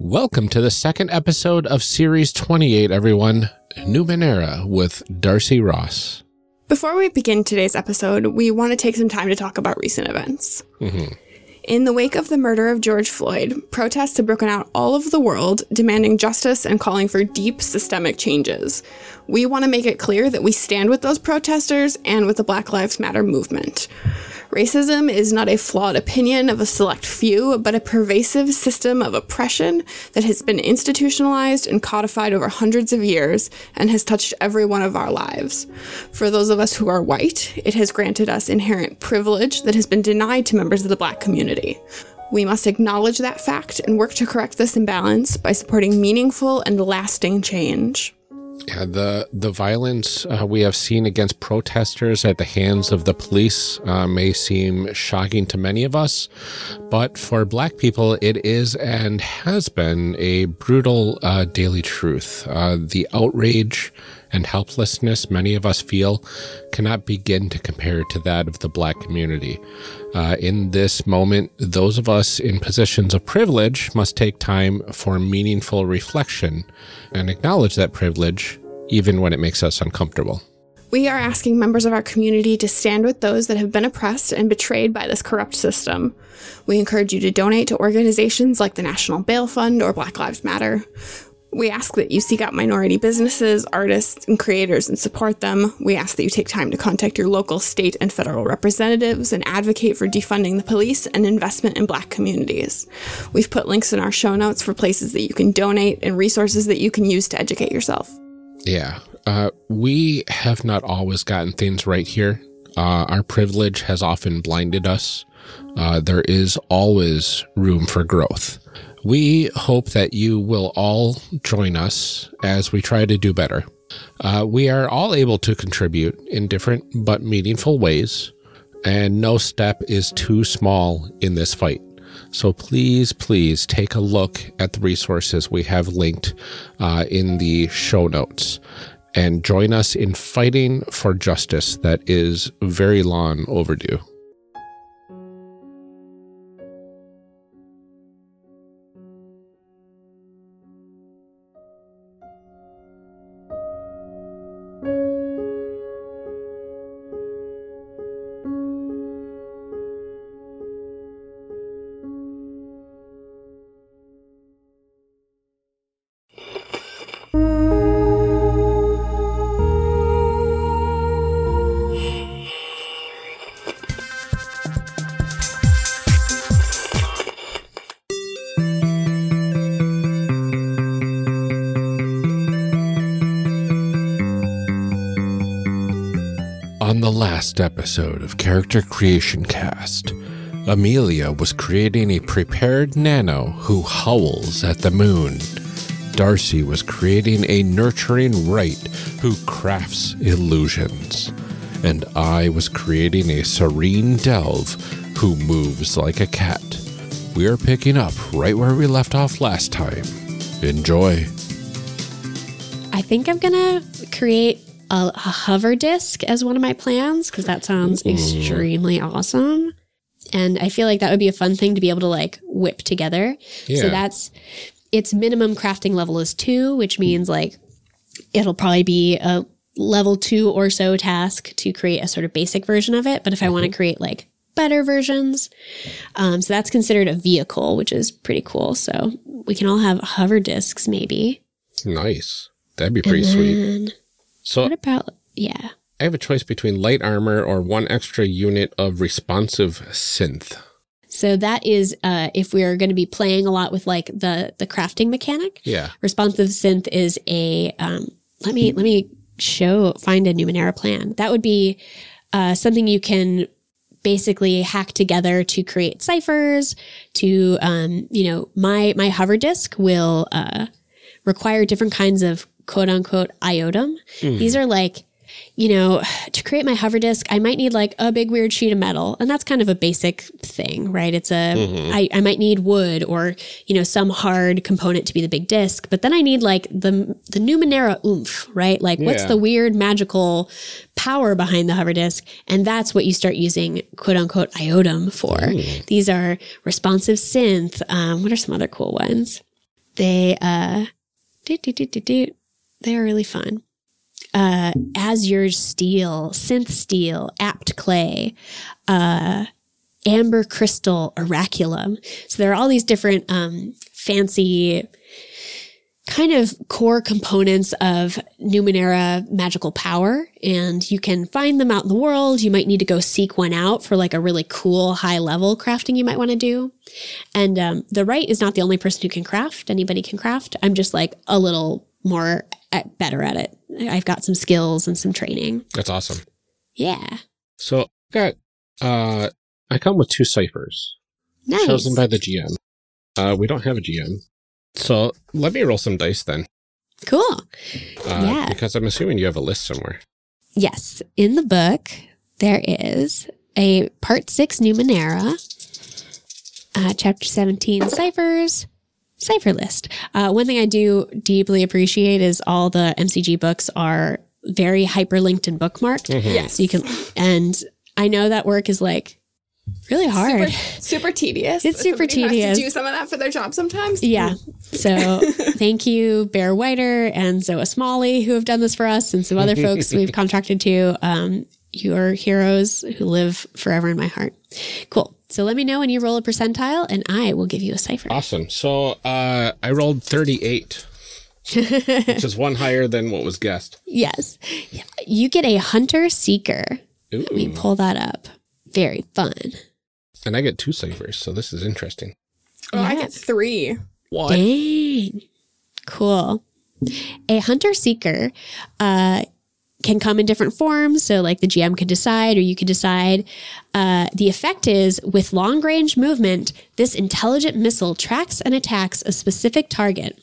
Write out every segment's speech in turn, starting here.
Welcome to the second episode of Series 28, everyone. Numenera with Darcy Ross. Before we begin today's episode, we want to take some time to talk about recent events. Mm-hmm. In the wake of the murder of George Floyd, protests have broken out all over the world, demanding justice and calling for deep systemic changes. We want to make it clear that we stand with those protesters and with the Black Lives Matter movement. Racism is not a flawed opinion of a select few, but a pervasive system of oppression that has been institutionalized and codified over hundreds of years and has touched every one of our lives. For those of us who are white, it has granted us inherent privilege that has been denied to members of the black community. We must acknowledge that fact and work to correct this imbalance by supporting meaningful and lasting change. Yeah, the the violence uh, we have seen against protesters at the hands of the police uh, may seem shocking to many of us, but for Black people, it is and has been a brutal uh, daily truth. Uh, the outrage and helplessness many of us feel cannot begin to compare to that of the Black community. Uh, in this moment, those of us in positions of privilege must take time for meaningful reflection and acknowledge that privilege, even when it makes us uncomfortable. We are asking members of our community to stand with those that have been oppressed and betrayed by this corrupt system. We encourage you to donate to organizations like the National Bail Fund or Black Lives Matter. We ask that you seek out minority businesses, artists, and creators and support them. We ask that you take time to contact your local, state, and federal representatives and advocate for defunding the police and investment in black communities. We've put links in our show notes for places that you can donate and resources that you can use to educate yourself. Yeah, uh, we have not always gotten things right here. Uh, our privilege has often blinded us. Uh, there is always room for growth. We hope that you will all join us as we try to do better. Uh, we are all able to contribute in different but meaningful ways, and no step is too small in this fight. So please, please take a look at the resources we have linked uh, in the show notes and join us in fighting for justice that is very long overdue. Episode of Character Creation Cast, Amelia was creating a prepared nano who howls at the moon. Darcy was creating a nurturing Wright who crafts illusions. And I was creating a serene delve who moves like a cat. We are picking up right where we left off last time. Enjoy. I think I'm gonna create a, a hover disc as one of my plans because that sounds extremely awesome. And I feel like that would be a fun thing to be able to like whip together. Yeah. So that's its minimum crafting level is two, which means like it'll probably be a level two or so task to create a sort of basic version of it. But if I want to create like better versions, um, so that's considered a vehicle, which is pretty cool. So we can all have hover discs maybe. Nice. That'd be pretty sweet. So what about yeah? I have a choice between light armor or one extra unit of responsive synth. So that is uh, if we are going to be playing a lot with like the the crafting mechanic. Yeah. Responsive synth is a um, let me let me show find a Numenera plan. That would be uh, something you can basically hack together to create ciphers. To um, you know, my my hover disk will uh, require different kinds of quote unquote iotum. These are like you know, to create my hover disk, I might need like a big weird sheet of metal. And that's kind of a basic thing, right? It's a I I might need wood or, you know, some hard component to be the big disk. But then I need like the the Numenera oomph, right? Like what's Yeah. the weird magical power behind the hover disk? And that's what you start using quote unquote iotum for. These are responsive synth. Um, what are some other cool ones? They uh do, do, do, do, do. They are really fun uh, Azure Steel, Synth Steel, Apt Clay, uh, Amber Crystal, Oraculum. So there are all these different um, fancy kind of core components of Numenera magical power, and you can find them out in the world. You might need to go seek one out for like a really cool high level crafting you might want to do. And um, the Wright is not the only person who can craft. Anybody can craft. I'm just like a little more at, better at it. I've got some skills and some training. That's awesome. Yeah. So I got uh I come with two ciphers Nice. chosen by the GM. Uh we don't have a GM. So let me roll some dice then. cool. Uh Yeah. because I'm assuming you have a list somewhere. Yes. In the book, there is a part six Numenera, uh, chapter 17 ciphers, cipher list. Uh, one thing I do deeply appreciate is all the MCG books are very hyperlinked and bookmarked. Yes. So you can, and I know that work is like really hard. Super, super tedious. It's super Somebody has to tedious. do some of that for their job sometimes. Yeah. So thank you, Bear Weiter and Zoa Smalley, who have done this for us, and some other folks we've contracted to. Um, you are heroes who live forever in my heart. Cool. So let me know when you roll a percentile, and I will give you a cipher. Awesome. So uh I rolled 38. which is one higher than what was guessed. Yes. You get a hunter seeker. Ooh. Let me pull that up. Very fun. And I get two ciphers, so this is interesting. Oh, I get three. What? Dang. Cool. A hunter seeker uh, can come in different forms. So, like the GM could decide, or you could decide. Uh, the effect is with long range movement, this intelligent missile tracks and attacks a specific target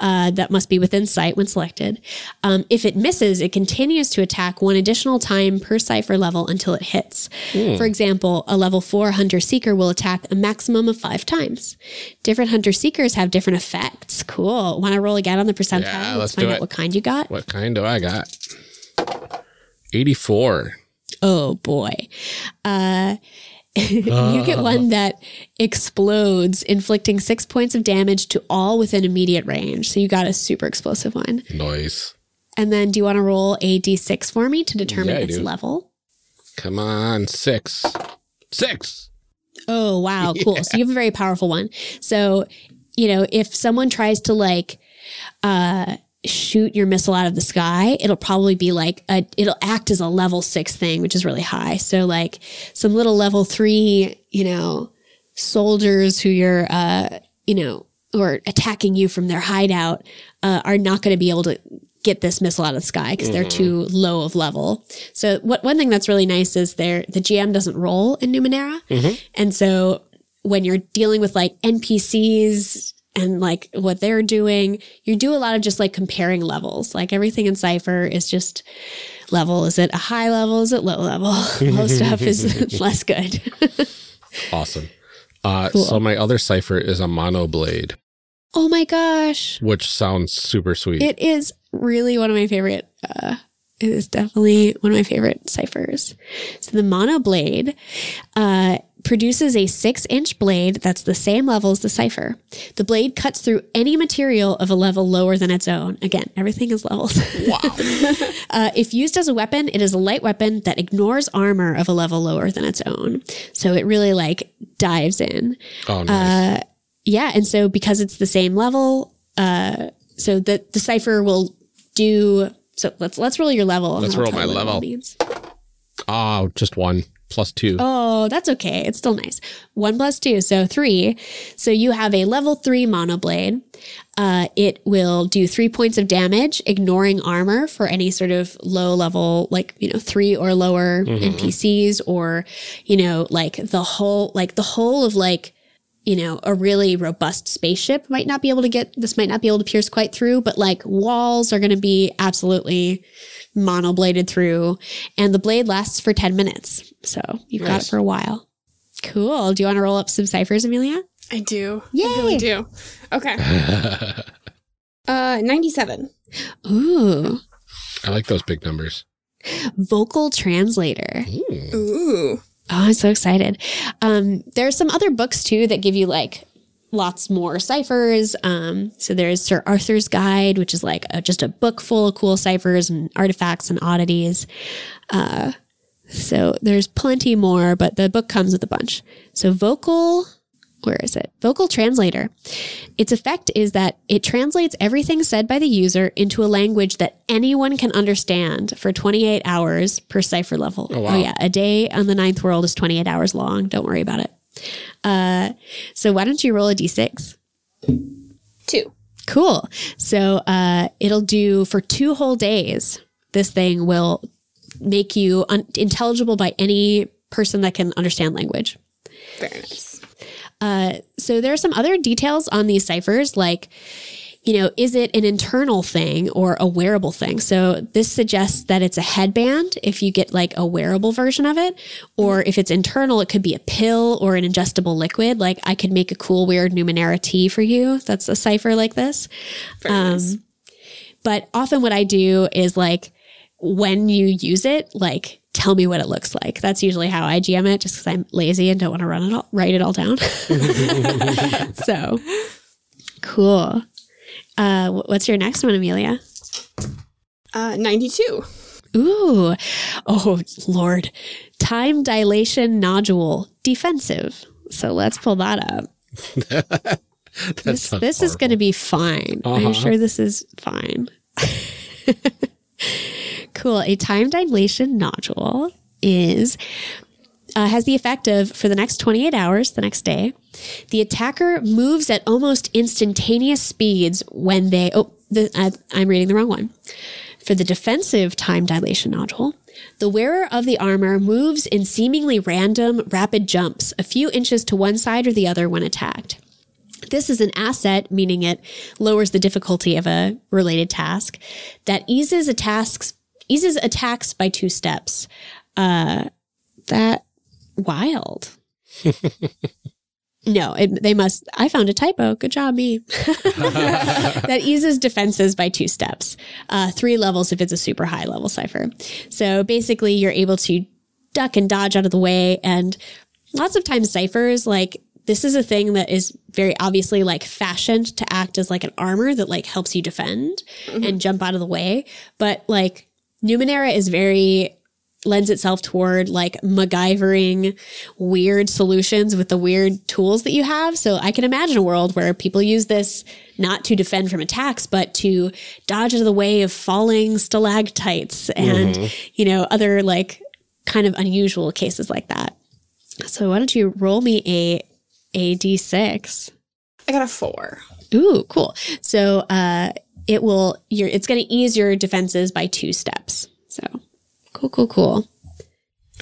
uh, that must be within sight when selected. Um, if it misses, it continues to attack one additional time per cipher level until it hits. For example, a level four hunter seeker will attack a maximum of five times. Different hunter seekers have different effects. Cool. Want to roll again on the percentile? Yeah, let's find do out it. what kind you got. What kind do I got? 84. Oh boy. Uh, you get one that explodes, inflicting six points of damage to all within immediate range. So you got a super explosive one. Nice. And then do you want to roll a d6 for me to determine Yeah, its do. level? Come on, six. Six. Oh, wow. Cool. So you have a very powerful one. So, you know, if someone tries to like, uh, shoot your missile out of the sky, it'll probably be like a, it'll act as a level six thing, which is really high. So like some little level three, you know, soldiers who you're, uh, you know, who are attacking you from their hideout, uh, are not going to be able to get this missile out of the sky because they're too low of level. So what one thing that's really nice is there the GM doesn't roll in Numenera. And so when you're dealing with like NPCs and like what they're doing, you do a lot of just like comparing levels. Like everything in Cypher is just level. Is it a high level? Is it low level? low stuff is less good. Awesome. Uh, So my other cipher is a mono blade, oh my gosh. which sounds super sweet. It is really one of my favorite. Uh, it is definitely one of my favorite ciphers. So the mono blade uh, produces a six inch blade that's the same level as the cipher. The blade cuts through any material of a level lower than its own. Again, everything is levels. wow. Uh, if used as a weapon, it is a light weapon that ignores armor of a level lower than its own. So it really like dives in. Oh, nice. Yeah, and so because it's the same level, uh, so the the cipher will do. So let's let's roll your level. Let's roll my you what it all level. oh, just one. Plus two. Oh, that's okay. It's still nice. One plus two, so three. So you have a level three monoblade. Uh, it will do three points of damage, ignoring armor for any sort of low level, like, you know, three or lower NPCs, or, you know, like the whole, like the whole of like, you know, a really robust spaceship might not be able to get, this might not be able to pierce quite through, but like walls are going to be absolutely monobladed through. And the blade lasts for 10 minutes. So you've got it for a while. Cool. Do you want to roll up some ciphers, Amelia? I do. Yay. I really do. Okay. uh, 97. Ooh. I like those big numbers. Vocal translator. Ooh. Oh, I'm so excited. Um, there's some other books too that give you like lots more ciphers. Um, so there's Sir Arthour's Guide, which is like a, just a book full of cool ciphers and artifacts and oddities. Uh, so there's plenty more, but the book comes with a bunch. So vocal, where is it? Vocal translator. Its effect is that it translates everything said by the user into a language that anyone can understand for 28 hours per cipher level. Oh, wow. yeah. A day on the ninth world is 28 hours long. Don't worry about it. Uh, so why don't you roll a d6? Two. Cool. So uh, it'll do for two whole days. This thing will make you un- intelligible by any person that can understand language. Very nice. Uh, so there are some other details on these ciphers, like, you know, is it an internal thing or a wearable thing? So this suggests that it's a headband if you get like a wearable version of it, or if it's internal, it could be a pill or an ingestible liquid. Like I could make a cool, weird Numenera tea for you. That's a cipher like this. Nice. Um, but often what I do is like when you use it, like tell me what it looks like. That's usually how I GM it, just because I'm lazy and don't want to run it all, write it all down. so cool. Uh, what's your next one, Amelia? Uh, 92. Ooh, oh Lord, time dilation nodule defensive. So let's pull that up. This, this is going to be fine. I'm Uh-huh. sure this is fine. cool. A time dilation nodule is uh, has the effect of for the next 28 hours, the next day, the attacker moves at almost instantaneous speeds when they. Oh, the, I, I'm reading the wrong one. For the defensive time dilation nodule, the wearer of the armor moves in seemingly random, rapid jumps, a few inches to one side or the other when attacked. This is an asset, meaning it lowers the difficulty of a related task that eases a task's eases attacks by two steps. Uh, that wild. no, it, they must. I found a typo. Good job, me. that eases defenses by two steps, uh, three levels if it's a super high level cipher. So basically, you're able to duck and dodge out of the way. And lots of times, ciphers like this is a thing that is very obviously like fashioned to act as like an armor that like helps you defend and jump out of the way. But like Numenera is very lends itself toward like MacGyvering weird solutions with the weird tools that you have. So I can imagine a world where people use this not to defend from attacks, but to dodge out of the way of falling stalactites and, you know, other like kind of unusual cases like that. So why don't you roll me a a d6? I got a four. Ooh, cool. So uh it will your it's going to ease your defenses by two steps. So cool, cool, cool.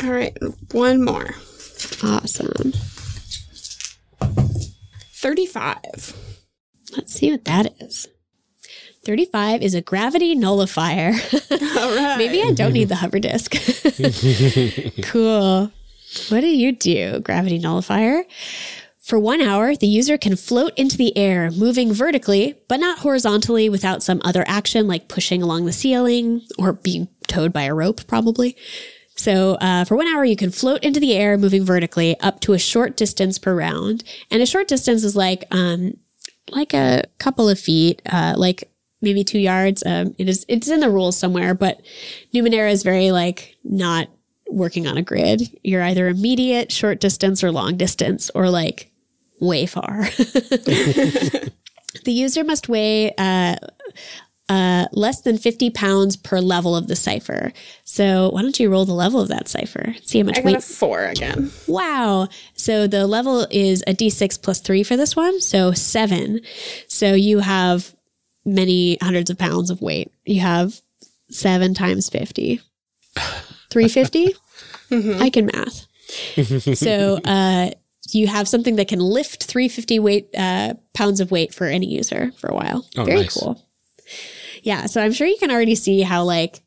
All right, one more. Awesome. 35. Let's see what that is. 35 is a gravity nullifier. All right. Maybe I don't need the hover disk. cool. What do you do, gravity nullifier? For one hour, the user can float into the air, moving vertically, but not horizontally without some other action like pushing along the ceiling or being towed by a rope, probably. So, uh, for one hour, you can float into the air, moving vertically up to a short distance per round. And a short distance is like, um, like a couple of feet, uh, like maybe two yards. Um, it is, it's in the rules somewhere, but Numenera is very like not working on a grid. You're either immediate, short distance, or long distance, or like way far. the user must weigh uh, uh, less than 50 pounds per level of the cipher. So why don't you roll the level of that cipher? See how much I got a weight. four again. Wow. So the level is a d6 plus three for this one. So seven. So you have many hundreds of pounds of weight. You have seven times 50. 350? I can math. so uh, you have something that can lift 350 weight uh, pounds of weight for any user for a while. Oh, Very nice. cool. Yeah. So I'm sure you can already see how like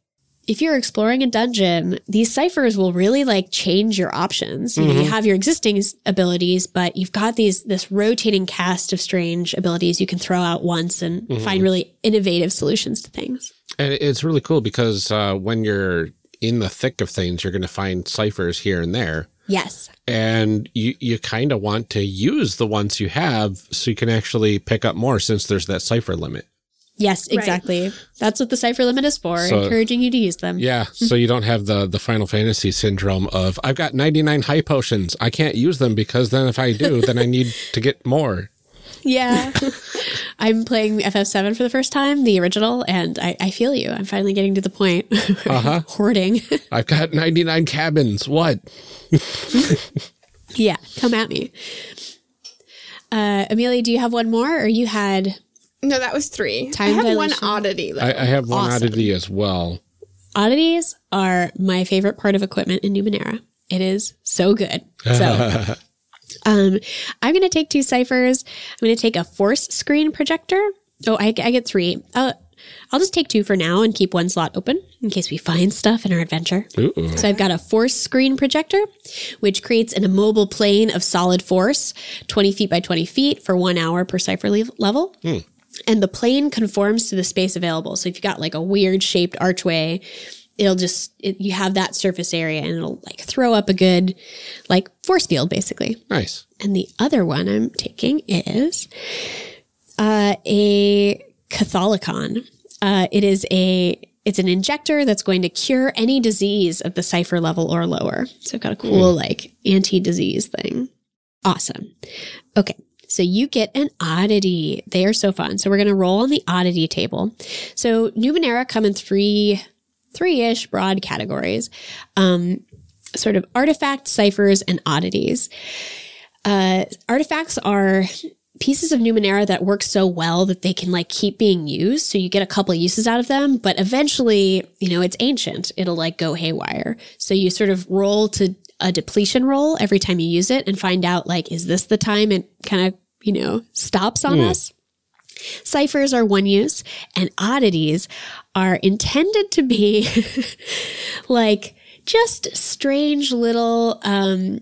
if you're exploring a dungeon, these ciphers will really like change your options. You know, you have your existing abilities, but you've got these this rotating cast of strange abilities you can throw out once and find really innovative solutions to things. And it's really cool because uh, when you're in the thick of things, you're going to find ciphers here and there. Yes. And you, you kind of want to use the ones you have so you can actually pick up more since there's that cipher limit. Yes, exactly. That's what the cipher limit is for, So- encouraging you to use them. Yeah. So you don't have the, the Final Fantasy syndrome of, I've got 99 high potions. I can't use them because then if I do, then I need to get more. Yeah. I'm playing FF7 for the first time, the original, and I, I feel you. I'm finally getting to the point. Uh-huh. Hoarding. I've got 99 cabins. What? yeah, come at me. Uh, Amelia, do you have one more, or you had No, that was three. Time I have one oddity though. I, I have one Awesome. oddity as well. oddities? Are my favorite part of equipment in Numenera. It is so good. So, um, I'm going to take two ciphers. I'm going to take a force screen projector. Oh, I, I get three. Uh, I'll just take two for now and keep one slot open in case we find stuff in our adventure. Ooh. So I've got a force screen projector, which creates an immobile plane of solid force, 20 feet by 20 feet for one hour per cipher le- level. And the plane conforms to the space available. So if you've got like a weird shaped archway, it'll just, it, you have that surface area and it'll like throw up a good like force field basically. Nice. And the other one I'm taking is uh, a Catholicon. Uh, it is a it's an injector that's going to cure any disease of the cipher level or lower. So I've got a cool like anti-disease thing. Awesome. Okay. So you get an oddity. They are so fun. So we're going to roll on the oddity table. So Numenera come in three, three-ish broad categories. Um, sort of artifacts, ciphers, and oddities. Uh, artifacts are pieces of Numenera that work so well that they can like keep being used. So you get a couple uses out of them, but eventually, you know, it's ancient. It'll like go haywire. So you sort of roll to a depletion roll every time you use it and find out like, is this the time it kind of, you know, stops on us? Ciphers are one use and oddities are intended to be like just strange little, um,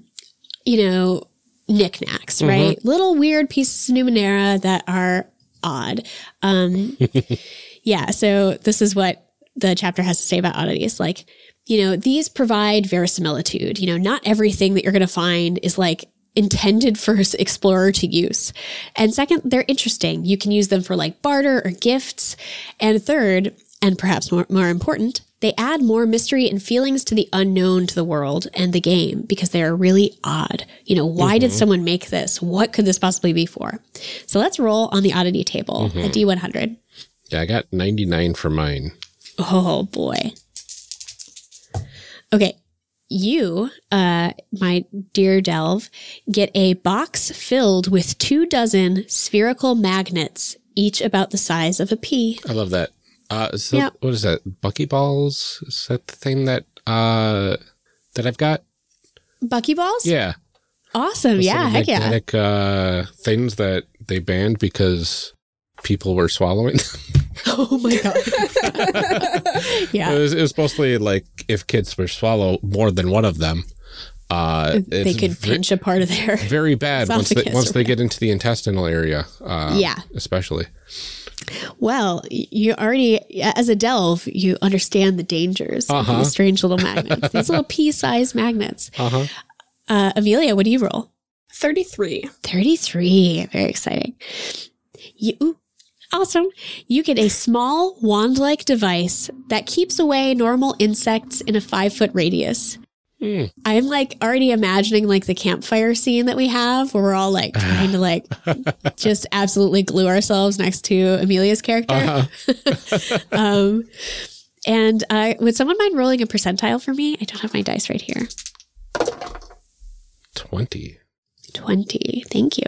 you know, knickknacks, right? Little weird pieces of Numenera that are odd. Um, yeah, so this is what the chapter has to say about oddities. Like, you know, these provide verisimilitude. You know, not everything that you're going to find is like intended for explorer to use. And second, they're interesting. You can use them for like barter or gifts. And third, and perhaps more, more important, they add more mystery and feelings to the unknown to the world and the game because they are really odd. You know, why did mm-hmm. someone make this? What could this possibly be for? So let's roll on the oddity table, mm-hmm. a D100. Yeah, I got 99 for mine. Oh boy. Okay. You, uh, my dear Delve, get a box filled with two dozen spherical magnets, each about the size of a pea. I love that. Uh, so Yep. what is that? Buckyballs? Is that the thing that uh that I've got? Buckyballs? Yeah. Awesome. Those Yeah. little Heck yeah. uh, things that they banned because people were swallowing. Oh my God. it, yeah. was, it was mostly like if kids were swallow more than one of them, uh, They could ve- pinch a part of their. very bad once they, once they get into the intestinal area. Uh, Yeah. especially. Well, you already, as a delve, you understand the dangers of Uh-huh. these strange little magnets, these little pea sized magnets. Uh-huh. Uh, Amelia, what do you roll? 33. 33. Very exciting. You, ooh, awesome. You get a small wand like device that keeps away normal insects in a five foot radius. I'm like already imagining like the campfire scene that we have where we're all like trying to like just absolutely glue ourselves next to Amelia's character. Uh-huh. um, and uh, would someone mind rolling a percentile for me? I don't have my dice right here. 20. 20. Thank you.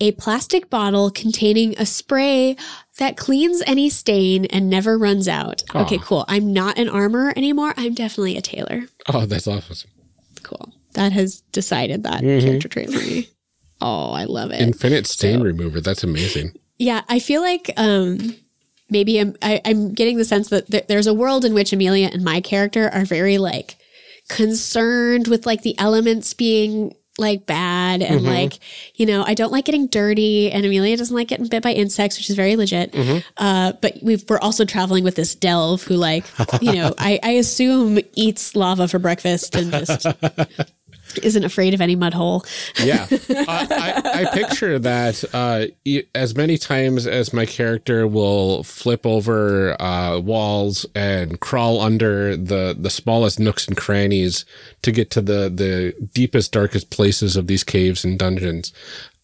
A plastic bottle containing a spray that cleans any stain and never runs out. Okay, cool. I'm not an armor anymore. I'm definitely a tailor. Oh, that's awesome. Cool. That has decided that Mm-hmm. character trait for me. Oh, I love it. Infinite stain remover. That's amazing. yeah, I feel like um maybe I'm I, I'm getting the sense that th- there's a world in which Amelia and my character are very like concerned with like the elements being like bad and Mm-hmm. like you know I don't like getting dirty and Amelia doesn't like getting bit by insects which is very legit Mm-hmm. uh, but we've, we're also traveling with this delve who like you know I, I assume eats lava for breakfast and just isn't afraid of any mud hole Yeah. I, I, I picture that uh, as many times as my character will flip over uh, walls and crawl under the, the smallest nooks and crannies to get to the, the deepest, darkest places of these caves and dungeons,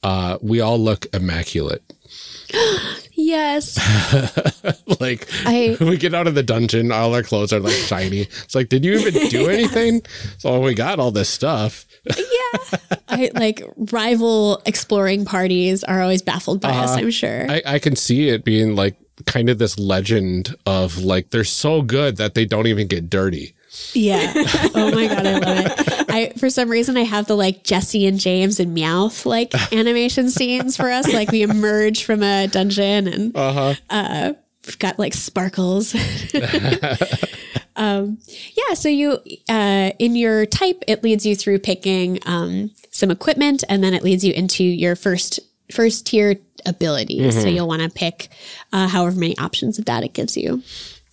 uh, we all look immaculate. yes like I- we get out of the dungeon, all our clothes are like shiny. It's like, did you even do anything? So we got all this stuff. Yeah. I like rival exploring parties are always baffled by us, I'm sure. Uh-huh. I, I can see it being like kind of this legend of like they're so good that they don't even get dirty. Yeah. Oh my god, I love it. I for some reason I have the like Jessie and James and Meowth like animation scenes for us. Like we emerge from a dungeon and uh we've got like sparkles. um yeah, so you uh in your type it leads you through picking um some equipment and then it leads you into your first first tier abilities. So you'll want to pick uh, however many options of that it gives you.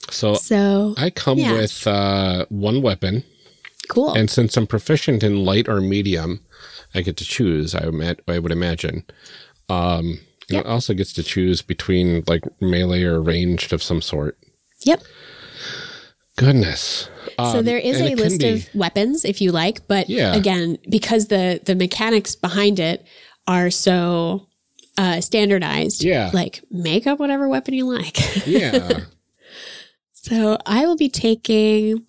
So So I come yeah. with uh, one weapon, cool. and since I'm proficient in light or medium, I get to choose. I, I would imagine. Um, and It also gets to choose between like melee or ranged of some sort. yep. Goodness. So Um, there is a list be- of weapons if you like, but Yeah. again, because the the mechanics behind it are so uh, standardized, Yeah. like make up whatever weapon you like. yeah. So I will be taking.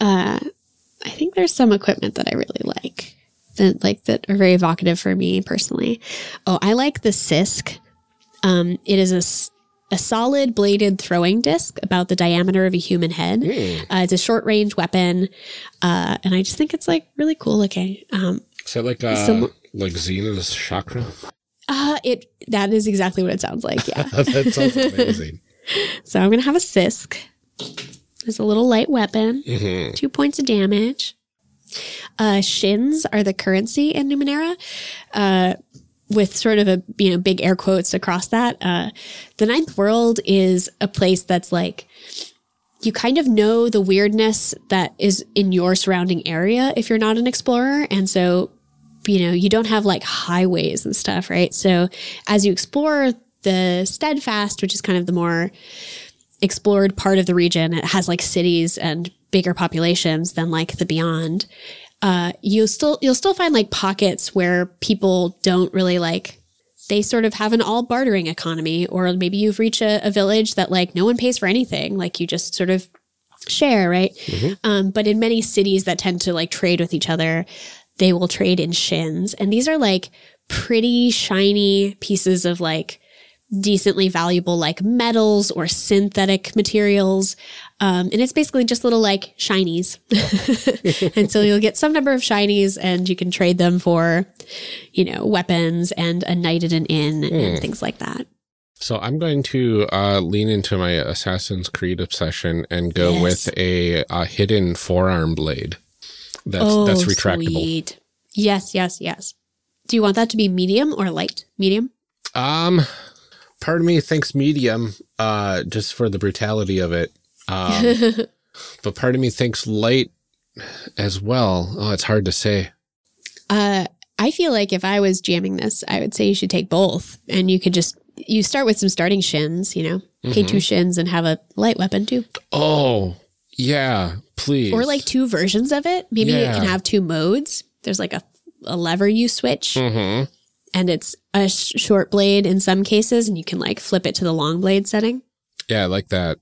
Uh, I think there's some equipment that I really like that like that are very evocative for me personally. Oh, I like the Sisk. Um, it is a solid bladed throwing disc about the diameter of a human head. Uh, it's a short range weapon, uh, and I just think it's like really cool looking. Um, Is that like uh, Some- like Xena's chakram? uh, it that is exactly what it sounds like. Yeah. that sounds amazing. So I'm gonna have a Sisk. It's a little light weapon, Mhm. two points of damage. Uh, shins are the currency in Numenera. Uh, with sort of a you know big air quotes across that. Uh, the ninth world is a place that's like you kind of know the weirdness that is in your surrounding area if you're not an explorer, and so you know you don't have like highways and stuff, right? So as you explore the steadfast, which is kind of the more explored part of the region, it has like cities and bigger populations than like the beyond. Uh, you'll still you'll still find like pockets where people don't really like they sort of have an all bartering economy or maybe you've reached a, a village that like no one pays for anything. Like you just sort of share right? Um, but in many cities that tend to like trade with each other they will trade in shins. And these are like pretty shiny pieces of like decently valuable like metals or synthetic materials. Um, and it's basically just little like shinies. and so you'll get some number of shinies and you can trade them for, you know, weapons and a knight at an inn and things like that. So I'm going to uh, lean into my Assassin's Creed obsession and go Yes. with a, uh hidden forearm blade. That's that's retractable. Oh, Sweet. Yes, yes, yes. Do you want that to be medium or light? Medium? Um, part of me thinks medium, uh, just for the brutality of it. Um, but part of me thinks light as well. Oh, it's hard to say. Uh, I feel like if I was jamming this, I would say you should take both, and you could just you start with some starting shins, you know, pay Mm-hmm. two shins and have a light weapon too. Oh, Yeah, please. or like two versions of it. Maybe it can have two modes. There's like a, a lever you switch, hmm and it's a sh- short blade in some cases, and you can like flip it to the long blade setting. Yeah, I like that.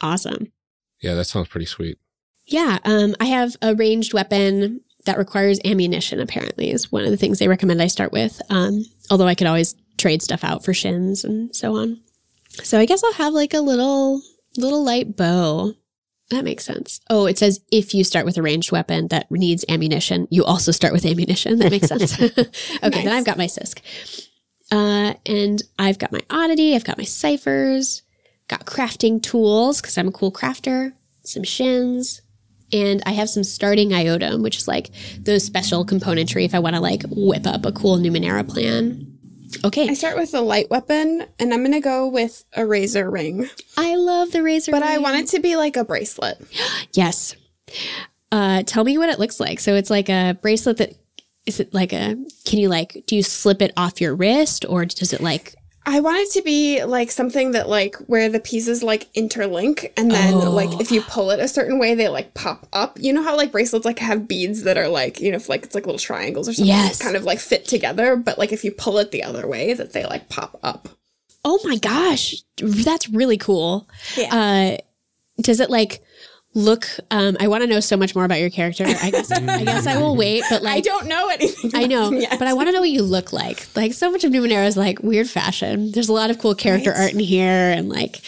Awesome. Yeah, that sounds pretty sweet. Yeah, um, I have a ranged weapon that requires ammunition. Apparently, is one of the things they recommend I start with. Um, although I could always trade stuff out for shins and so on. So I guess I'll have like a little little light bow. That makes sense. Oh, it says if you start with a ranged weapon that needs ammunition, you also start with ammunition. That makes sense. okay, then I've got my Sisk. Uh, and I've got my oddity, I've got my ciphers, got crafting tools because I'm a cool crafter, some shins, and I have some starting iotum, which is like those special componentry if I want to like whip up a cool Numenera plan. Okay, I start with a light weapon, and I'm gonna go with a razor ring, I love the razor. but I want it to be like a bracelet. Yes. Uh, tell me what it looks like. So it's like a bracelet that is it like a can you like do you slip it off your wrist or does it like I want it to be like something that like where the pieces like interlink and then Oh. like if you pull it a certain way they like pop up. You know how like bracelets like have beads that are like, you know, if like it's like little triangles or something Yes. that kind of like fit together, but like if you pull it the other way that they like pop up. oh my gosh that's really cool. Yeah. Uh, does it like look? Um, I want to know so much more about your character. I guess I guess I will wait. But like I don't know anything. I know, about but I want to know what you look like. Like so much of Numenera is like weird fashion. There's a lot of cool character Right. art in here, and like,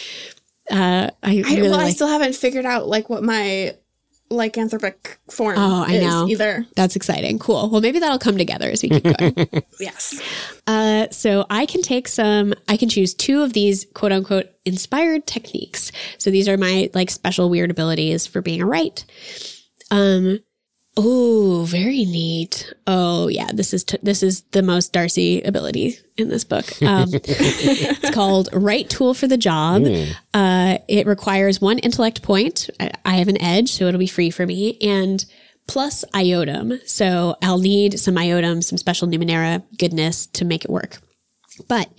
uh, I, I, really well, I still haven't figured out like what my lycanthropic form Oh, I is know. either. that's exciting. Cool. Well, maybe that'll come together as we keep going. Yes. Uh, so I can take some, I can choose two of these quote unquote inspired techniques. So these are my like special weird abilities for being a Wright. Um, oh, very neat. Oh yeah, this is, t- this is the most Darcy ability in this book. Um, it's called right tool for the job. Uh, it requires one intellect point. I, I have an edge, so it'll be free for me. And plus iotum. So I'll need some iotum, some special Numenera goodness to make it work. But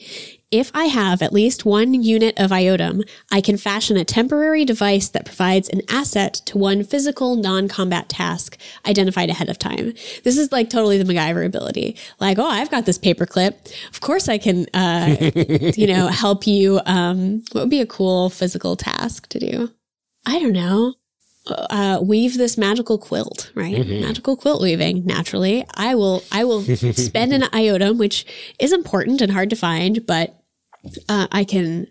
if I have at least one unit of iotum, I can fashion a temporary device that provides an asset to one physical non combat task identified ahead of time. This is like totally the MacGyver ability. Like, oh, I've got this paperclip. Of course I can, uh, you know, help you. Um, what would be a cool physical task to do? I don't know uh, weave this magical quilt, right? Magical quilt weaving. Naturally, I will. I will spend an iotum, which is important and hard to find, but uh, I can.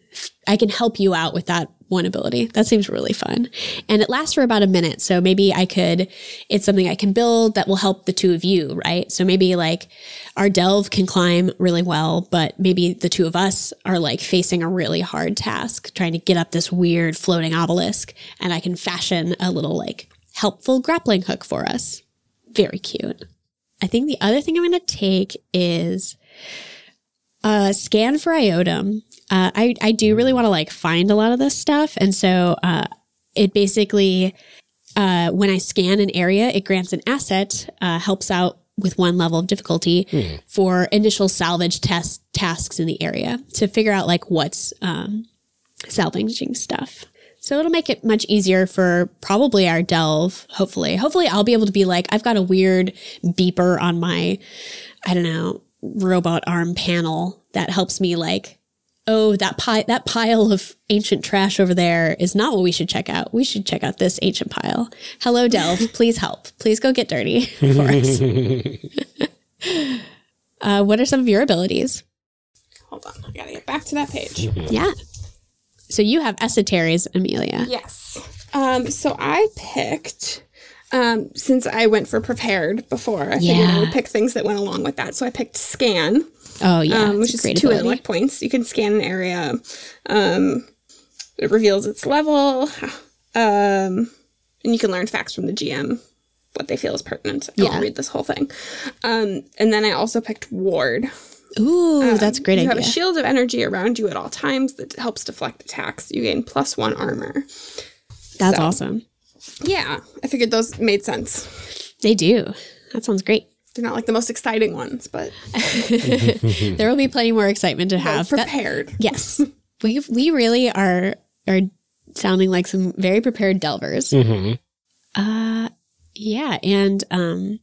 I can help you out with that one ability. That seems really fun, and it lasts for about a minute. So maybe I could. It's something I can build that will help the two of you, right? So maybe like our delve can climb really well, but maybe the two of us are like facing a really hard task, trying to get up this weird floating obelisk, and I can fashion a little like helpful grappling hook for us. Very cute. I think the other thing I'm going to take is uh, scan for iotum. Uh, I I do really want to like find a lot of this stuff, and so uh, it basically uh, when I scan an area, it grants an asset, uh, helps out with one level of difficulty for initial salvage test tasks in the area to figure out like what's um, salvaging stuff. So it'll make it much easier for probably our delve. Hopefully, hopefully I'll be able to be like, I've got a weird beeper on my, I don't know, robot arm panel that helps me like, oh, that pile, that pile of ancient trash over there is not what we should check out. We should check out this ancient pile. Hello, delve. Please help. Please go get dirty for us. uh, what are some of your abilities? Hold on. I gotta get back to that page. Yeah. So you have esoteries, Amelia. Yes. Um, so I picked, um, since I went for prepared before, I figured I would pick things that went along with that. So I picked scan, Oh yeah, um, which is two ability. intellect points. You can scan an area. Um, it reveals its level. Um, and you can learn facts from the GM, what they feel is pertinent. I Yeah. won't read this whole thing. Um, and then I also picked ward. Ooh, that's a great you idea. have a shield of energy around you at all times that helps deflect attacks. You gain plus one armor. that's so- awesome. Yeah, I figured those made sense. They do. That sounds great. They're not like the most exciting ones, but There will be plenty more excitement to I have. was That- prepared. yes, we we really are are sounding like some very prepared delvers. hmm Uh, yeah, and um,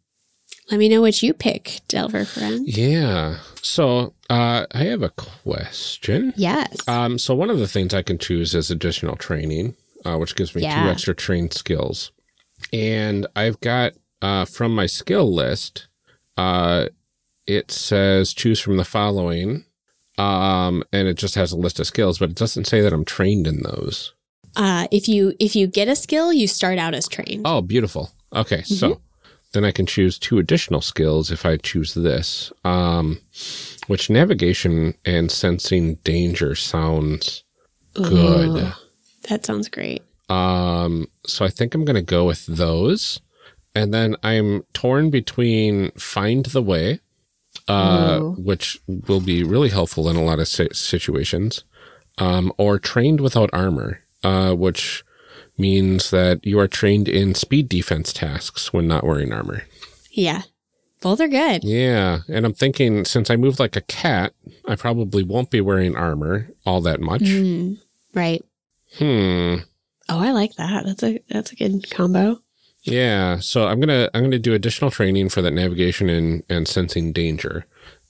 let me know what you pick, Delver friend. Yeah. So uh, I have a question. Yes. Um, so one of the things I can choose is additional training, uh, which gives me Yeah. two extra trained skills. And I've got uh, from my skill list, uh, it says choose from the following. Um, and it just has a list of skills, but it doesn't say that I'm trained in those. Uh, if you if you get a skill, you start out as trained. Oh, beautiful. Okay, so then I can choose two additional skills if I choose this. Um, which navigation and sensing danger sounds good. Ooh, that sounds great. Um, so I think I'm going to go with those. And then I'm torn between Find the Way, uh, which will be really helpful in a lot of situations, um, or Trained Without Armor, uh, which means that you are trained in speed defense tasks when not wearing armor. Yeah, both are good. Yeah. And I'm thinking since I move like a cat, I probably won't be wearing armor all that much. Mm, right. Hmm. Oh, I like that. That's a that's a good combo. Yeah, so I'm gonna I'm gonna do additional training for that navigation and and sensing danger,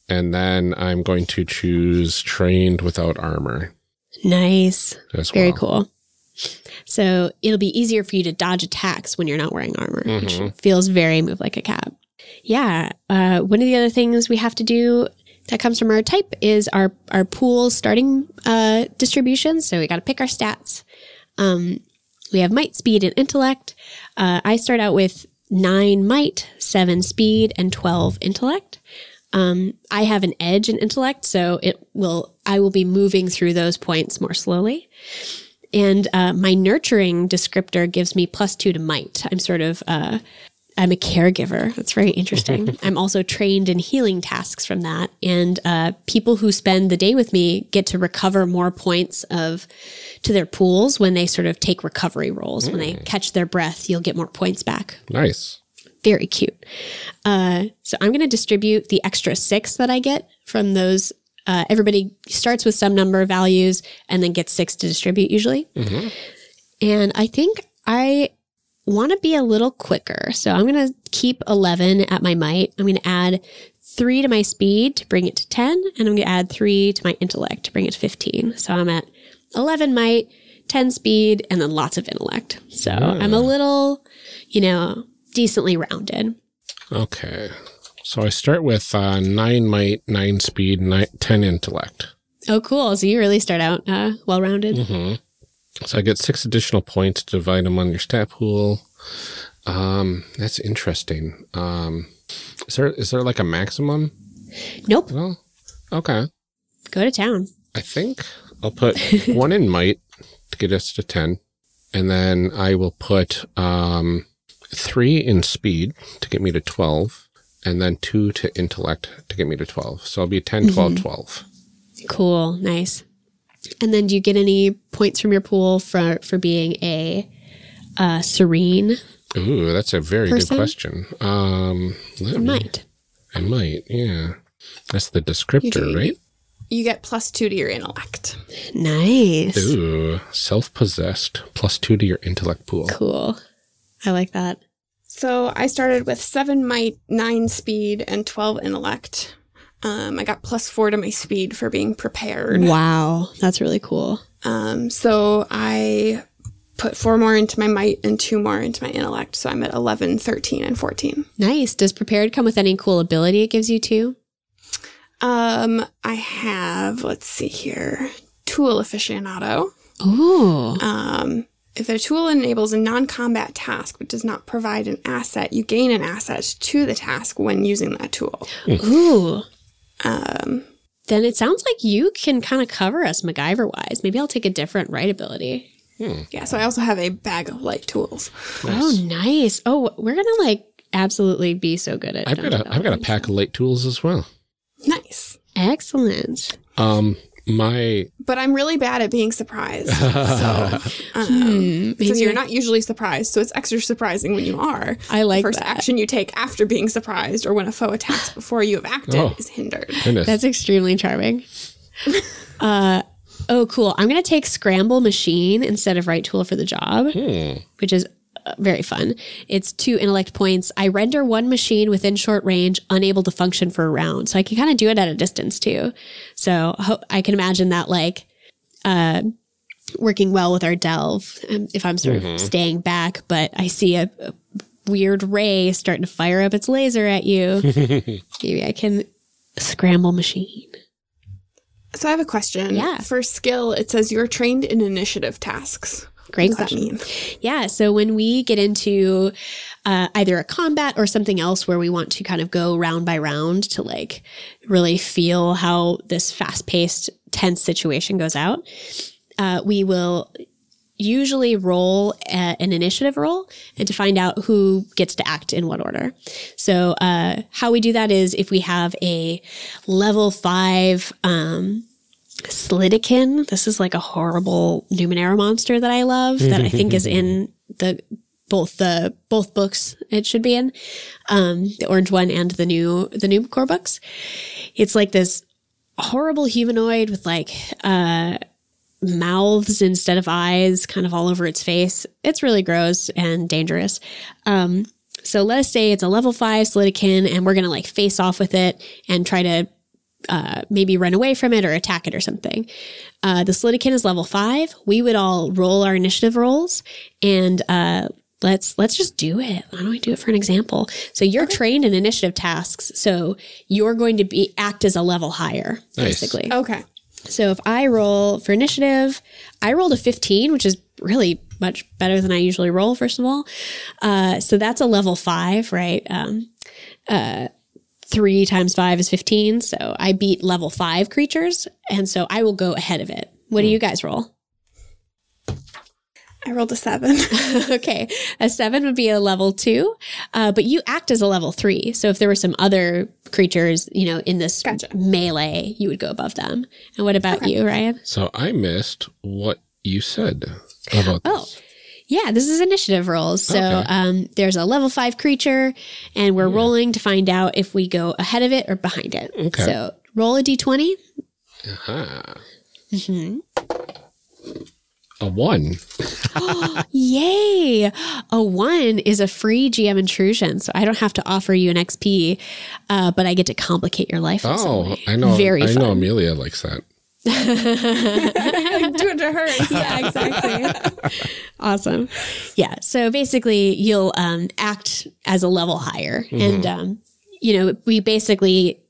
and then I'm going to choose trained without armor Nice. Very well. cool. So it'll be easier for you to dodge attacks when you're not wearing armor, which Mhm. feels very move like a cat. Yeah. Uh, one of the other things we have to do that comes from our type is our our pool starting uh, distribution. So we got to pick our stats. Um, we have might, speed, and intellect. Uh, I start out with nine might, seven speed, and twelve intellect. Um, I have an edge in intellect, so it will. I will be moving through those points more slowly. And uh, my nurturing descriptor gives me plus two to might. I'm sort of, uh, I'm a caregiver. That's very interesting. I'm also trained in healing tasks from that. And uh, people who spend the day with me get to recover more points of to their pools when they sort of take recovery rolls. When they catch their breath, you'll get more points back Nice. very cute. Uh, so I'm going to distribute the extra six that I get from those. Uh, everybody starts with some number of values and then gets six to distribute usually. And I think I want to be a little quicker. So I'm going to keep 11 at my might. I'm going to add three to my speed to bring it to 10. And I'm going to add three to my intellect to bring it to 15. So I'm at 11 might, 10 speed, and then lots of intellect. So I'm a little, you know, decently rounded. Okay. So I start with uh, nine might, nine speed, ten intellect. Oh, cool. So you really start out uh, well rounded. hmm So I get six additional points to divide them on your stat pool. Um, that's interesting. Um, is there is there like a maximum? Nope. Well, okay. Go to town. I think I'll put one in might to get us to 10. And then I will put um, three in speed to get me to 12. And then two to intellect to get me to 12. So I'll be 10, 12, 12. Cool. Nice. And then do you get any points from your pool for, for being a uh, serene? Ooh, that's a very Person? good question. Um, let Or me- might. I might, yeah. That's the descriptor, do. right? You get plus two to your intellect. Nice. Ooh, self possessed plus two to your intellect pool. Cool. I like that. So I started with seven might, nine speed, and 12 intellect. Um, I got plus four to my speed for being prepared. Wow. That's really cool. Um, so I put four more into my might and two more into my intellect. So I'm at 11, 13, and 14. Nice. Does prepared come with any cool ability it gives you too? Um, I have, let's see here, tool aficionado. Oh. Um, if a tool enables a non combat task but does not provide an asset, you gain an asset to the task when using that tool. Ooh. Um, Then it sounds like you can kind of cover us MacGyver wise. Maybe I'll take a different right ability. yeah, so I also have a bag of light tools. Oh, nice. Oh, we're gonna like absolutely be so good at. I've got a I've got a pack of light tools as well. Nice. Excellent. Um, my But I'm really bad at being surprised. so, um, Hmm, because you're not usually surprised, so it's extra surprising when you are. I like the first that. action you take after being surprised or when a foe attacks before you have acted Oh. is hindered. goodness. That's extremely charming. uh, Oh, cool. I'm going to take scramble machine instead of right tool for the job, which is very fun. It's two intellect points. I render one machine within short range, unable to function for a round. So I can kind of do it at a distance too. So ho- I can imagine that like, uh, working well with our delve um, if I'm sort of staying back, but I see a, a weird ray starting to fire up its laser at you. Maybe I can scramble machine. So I have a question. Yeah. For skill, it says you're trained in initiative tasks. Great What question. Yeah. So when we get into uh, either a combat or something else where we want to kind of go round by round to like really feel how this fast paced, tense situation goes out, uh, we will usually roll a, an initiative roll and to find out who gets to act in what order. So uh, how we do that is if we have a level five um, Slidikin. This is like a horrible Numenera monster that I love that I think is in the both the both books it should be in. Um the orange one and the new the new core books. It's like this horrible humanoid with like uh mouths instead of eyes kind of all over its face. It's really gross and dangerous. Um so let us say it's a level five Slidikin and we're gonna like face off with it and try to uh, maybe run away from it or attack it or something. Uh, the Slidikin is level five. We would all roll our initiative rolls and uh, let's let's just do it. Why don't we do it for an example? So you're trained in initiative tasks, so you're going to be act as a level higher, Nice. basically. Okay. So if I roll for initiative, I rolled a 15, which is really much better than I usually roll, first of all. Uh, so that's a level five, right? Um, uh, three times five is 15. So I beat level five creatures. And so I will go ahead of it. What do you guys roll? I rolled a seven. okay. A seven would be a level two, uh, but you act as a level three. So if there were some other creatures, you know, in this Gotcha. melee, you would go above them. And what about you, Ryan? So I missed what you said about Oh, this. Yeah, this is initiative rolls. So Okay. um, there's a level five creature, and we're rolling to find out if we go ahead of it or behind it. Okay. So roll a d20. Aha. Mm-hmm. A one. Yay! A one is a free GM intrusion, so I don't have to offer you an XP, uh, but I get to complicate your life. Oh. I know. Very I fun. know Amelia likes that. Do it to her. yeah, exactly. awesome. Yeah. So basically, you'll um, act as a level higher, and um, you know, we basically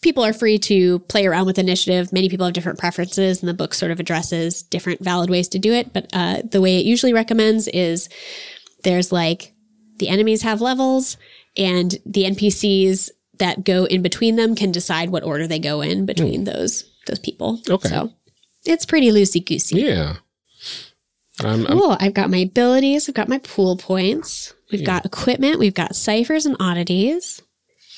people are free to play around with initiative. Many people have different preferences, and the book sort of addresses different valid ways to do it. But uh, the way it usually recommends is there's like the enemies have levels, and the NPCs that go in between them can decide what order they go in between those those people. Okay. So it's pretty loosey goosey. Yeah. I'm, Cool. I've got my abilities. I've got my pool points. We've got equipment. We've got ciphers and oddities.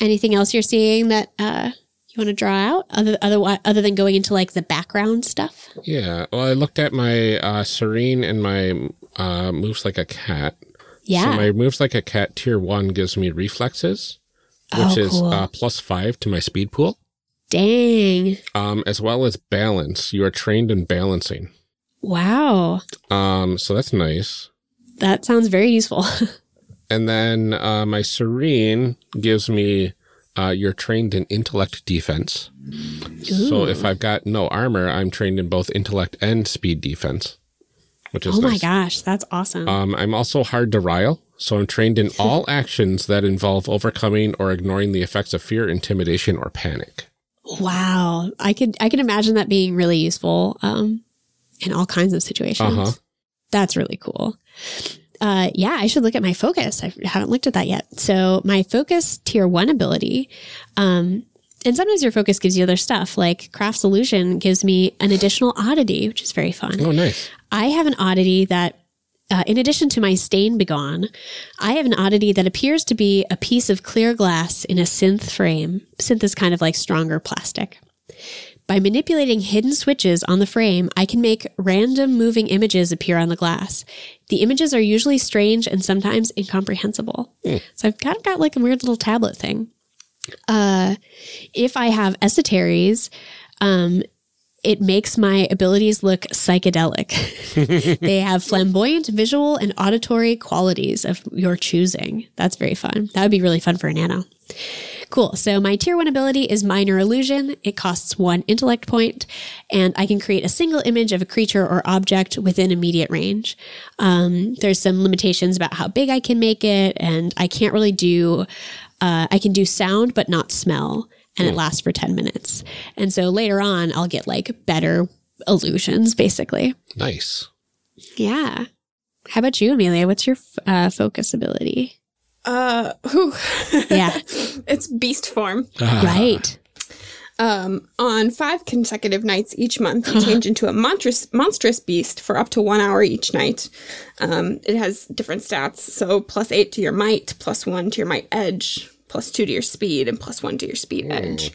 Anything else you're seeing that uh, you want to draw out other other other than going into like the background stuff? yeah. Well, I looked at my uh, serene and my uh, moves like a cat. Yeah. So my moves like a cat tier one gives me reflexes, which Oh, is uh, plus five to my speed pool, Dang. um, as well as balance. You are trained in balancing. Wow. Um, so that's nice. That sounds very useful. And then uh, my serene gives me uh, you're trained in intellect defense. So if I've got no armor, I'm trained in both intellect and speed defense, which is oh my nice. gosh, that's awesome. Um, I'm also hard to rile, so I'm trained in all actions that involve overcoming or ignoring the effects of fear, intimidation, or panic. Wow. I could I can imagine that being really useful um, in all kinds of situations. Uh-huh. That's really cool. Uh, yeah, I should look at my focus. I haven't looked at that yet. So my focus tier one ability, um, and sometimes your focus gives you other stuff. Like craft solution gives me an additional oddity, which is very fun. Oh, nice. I have an oddity that, uh, in addition to my stain begone, I have an oddity that appears to be a piece of clear glass in a synth frame. Synth is kind of like stronger plastic. By manipulating hidden switches on the frame, I can make random moving images appear on the glass. The images are usually strange and sometimes incomprehensible. So I've kind of got like a weird little tablet thing. Uh, if I have esoteries, um, it makes my abilities look psychedelic. they have flamboyant visual and auditory qualities of your choosing. That's very fun. That would be really fun for a nano. Cool. So my tier one ability is minor illusion. It costs one intellect point, and I can create a single image of a creature or object within immediate range. Um, there's some limitations about how big I can make it, and I can't really do. Uh, I can do sound, but not smell, and it lasts for ten minutes. And so later on, I'll get like better illusions, basically. Nice. Yeah. How about you, Amelia? What's your uh, focus ability? Uh, whew. Yeah. it's beast form. Right. Um, on five consecutive nights each month, you change into a monstrous, monstrous beast for up to one hour each night. Um, it has different stats. So plus eight to your might, plus one to your might edge, plus two to your speed, and plus one to your speed edge.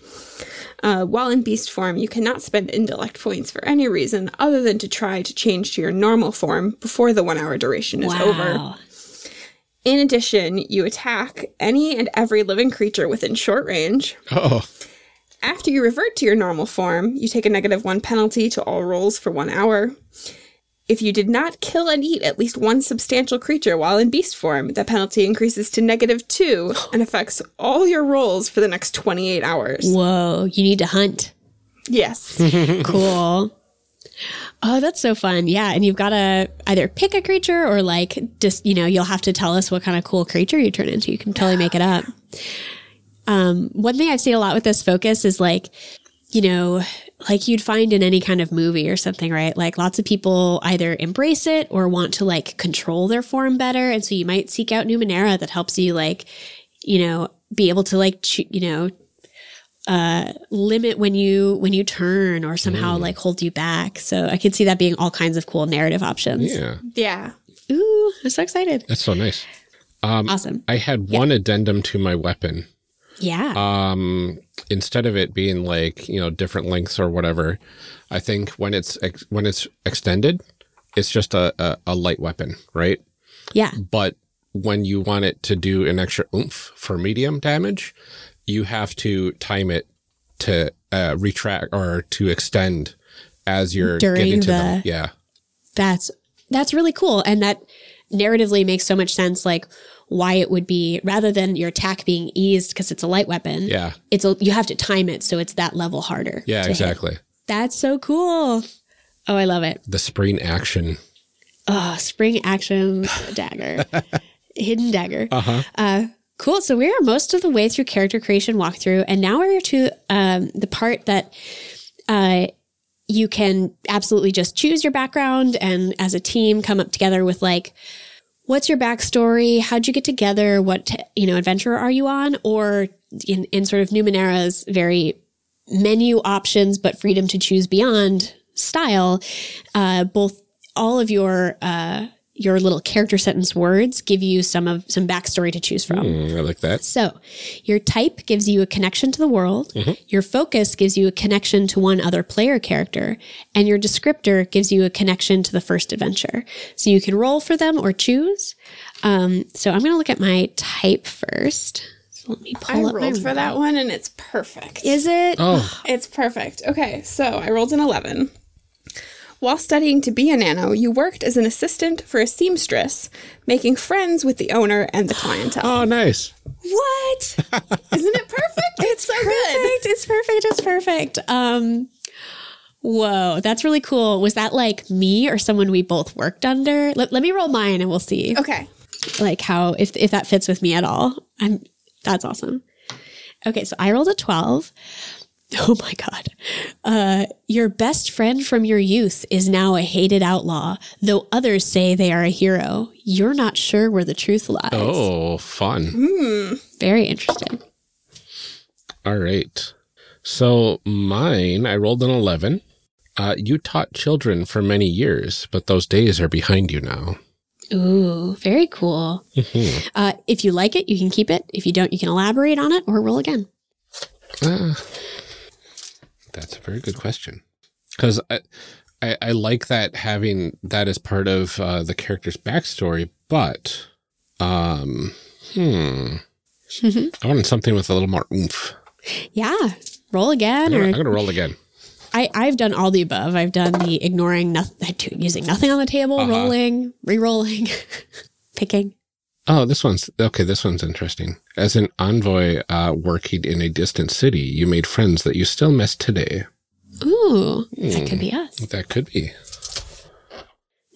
Uh, while in beast form, you cannot spend intellect points for any reason other than to try to change to your normal form before the one hour duration is over. In addition, you attack any and every living creature within short range. Oh, After you revert to your normal form, you take a negative one penalty to all rolls for one hour. If you did not kill and eat at least one substantial creature while in beast form, the penalty increases to negative two and affects all your rolls for the next 28 hours. Whoa. You need to hunt. Yes. Cool. Oh, that's so fun. Yeah. And you've got to either pick a creature or like just, you know, you'll have to tell us what kind of cool creature you turn into. You can totally make it up. Um, one thing I've seen a lot with this focus is like, you know, like you'd find in any kind of movie or something, right? Like lots of people either embrace it or want to like control their form better. And so you might seek out Numenera that helps you like, you know, be able to like, ch- you know, uh, limit when you when you turn or somehow like hold you back. So I could see that being all kinds of cool narrative options. yeah. yeah. Ooh, I'm so excited. That's so nice. Um, awesome. I had one addendum to my weapon. Yeah. Um, instead of it being like you know different lengths or whatever, I think when it's ex- when it's extended, it's just a, a a light weapon, right? yeah. But when you want it to do an extra oomph for medium damage, you have to time it to uh, retract or to extend as you're During getting to them. Yeah. That's that's really cool. And that narratively makes so much sense like why it would be rather than your attack being eased because it's a light weapon. Yeah. It's a, you have to time it so it's that level harder. Yeah, to hit. exactly. That's so cool. Oh, I love it. The spring action. Oh, spring action dagger. Hidden dagger. Uh-huh. Uh, cool. So we are most of the way through character creation walkthrough, and now we're to um, the part that uh, you can absolutely just choose your background and as a team come up together with like, what's your backstory? How'd you get together? What you know adventure are you on? Or in in sort of Numenera's very menu options, but freedom to choose beyond style. Uh, both all of your uh, your little character sentence words give you some of some backstory to choose from. Mm, I like that. So, your type gives you a connection to the world, your focus gives you a connection to one other player character, and your descriptor gives you a connection to the first adventure. So, you can roll for them or choose. Um, so, I'm going to look at my type first. So, let me I pull up my rolled for that one and it's perfect. Is it? Oh, It's perfect. Okay, so I rolled an 11. While studying to be a nano, you worked as an assistant for a seamstress, making friends with the owner and the clientele. oh, nice. What? Isn't it perfect? It's so good. perfect. It's perfect. It's perfect. Um, whoa, that's really cool. Was that like me or someone we both worked under? Let, let me roll mine and we'll see Okay. like how if if that fits with me at all. I'm that's awesome. Okay, so I rolled a 12. Oh my god. Uh your best friend from your youth is now a hated outlaw, though others say they are a hero. You're not sure where the truth lies. Oh, fun. Very interesting. All right. So mine, I rolled an 11. Uh, you taught children for many years, but those days are behind you now. Ooh, very cool. Uh, if you like it, you can keep it. If you don't, you can elaborate on it or roll again. Ah, that's a very good question. Because I, I, I like that having that as part of uh, the character's backstory, but um, hmm, I wanted something with a little more oomph. Yeah, roll again I'm gonna, or I'm gonna roll again. I, I've done all the above. I've done the ignoring nothing, using nothing on the table, Uh-huh. rolling, re-rolling, picking. Oh, this one's okay. This one's interesting. As an envoy uh, working in a distant city, you made friends that you still miss today. Ooh, that could be us. That could be.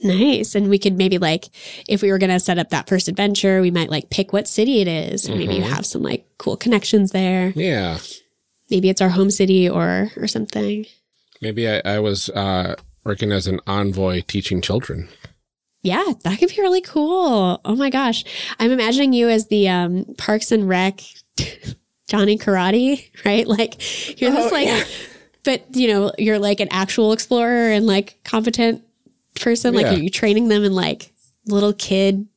Nice. And we could maybe like, if we were going to set up that first adventure, we might like pick what city it is. And maybe you have some like cool connections there. Yeah. Maybe it's our home city or, or something. Maybe I, I was uh, working as an envoy teaching children. Yeah, that could be really cool. Oh my gosh. I'm imagining you as the um, Parks and Rec Johnny Karate, right? Like you're this Oh, like, yeah. but you know, you're like an actual explorer and like competent person. Like Yeah. are you training them in like little kid,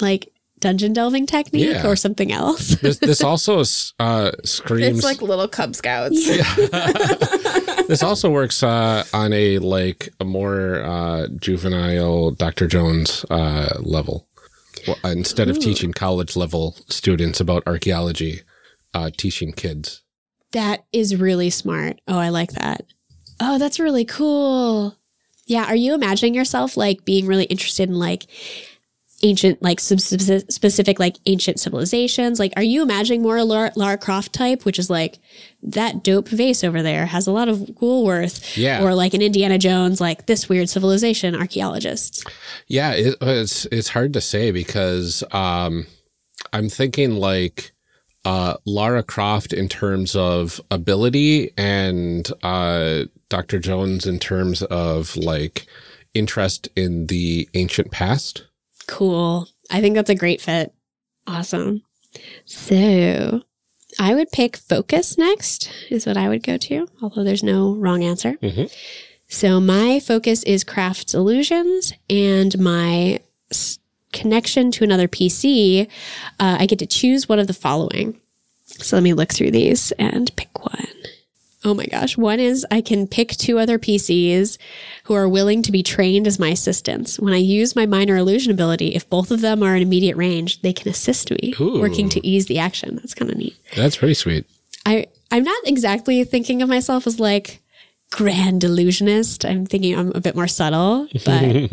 like dungeon delving technique Yeah. or something else? This, this also uh, screams. It's like little Cub Scouts. this also works uh, on a like a more uh, juvenile Dr. Jones uh, level. Well, instead of teaching college level students about archaeology, uh, teaching kids. That is really smart. Oh, I like that. Oh, that's really cool. Yeah. Are you imagining yourself like being really interested in like ancient, like specific, like ancient civilizations? Like, are you imagining more a Lara, Lara Croft type, which is like that dope vase over there has a lot of cool worth? Yeah. Or like an Indiana Jones, like this weird civilization archaeologist. Yeah, it, it's it's hard to say because um, I'm thinking like uh, Lara Croft in terms of ability and uh, Dr. Jones in terms of like interest in the ancient past. Cool. I think that's a great fit. Awesome. So I would pick focus next, is what I would go to, although there's no wrong answer. Mhm. So my focus is craft illusions and my s- connection to another PC. Uh, I get to choose one of the following. So let me look through these and pick one. Oh my gosh. One is I can pick two other PCs who are willing to be trained as my assistants. When I use my minor illusion ability, if both of them are in immediate range, they can assist me, Ooh. working to ease the action. That's kind of neat. That's pretty sweet. I, I'm not exactly thinking of myself as like grand illusionist. I'm thinking I'm a bit more subtle, but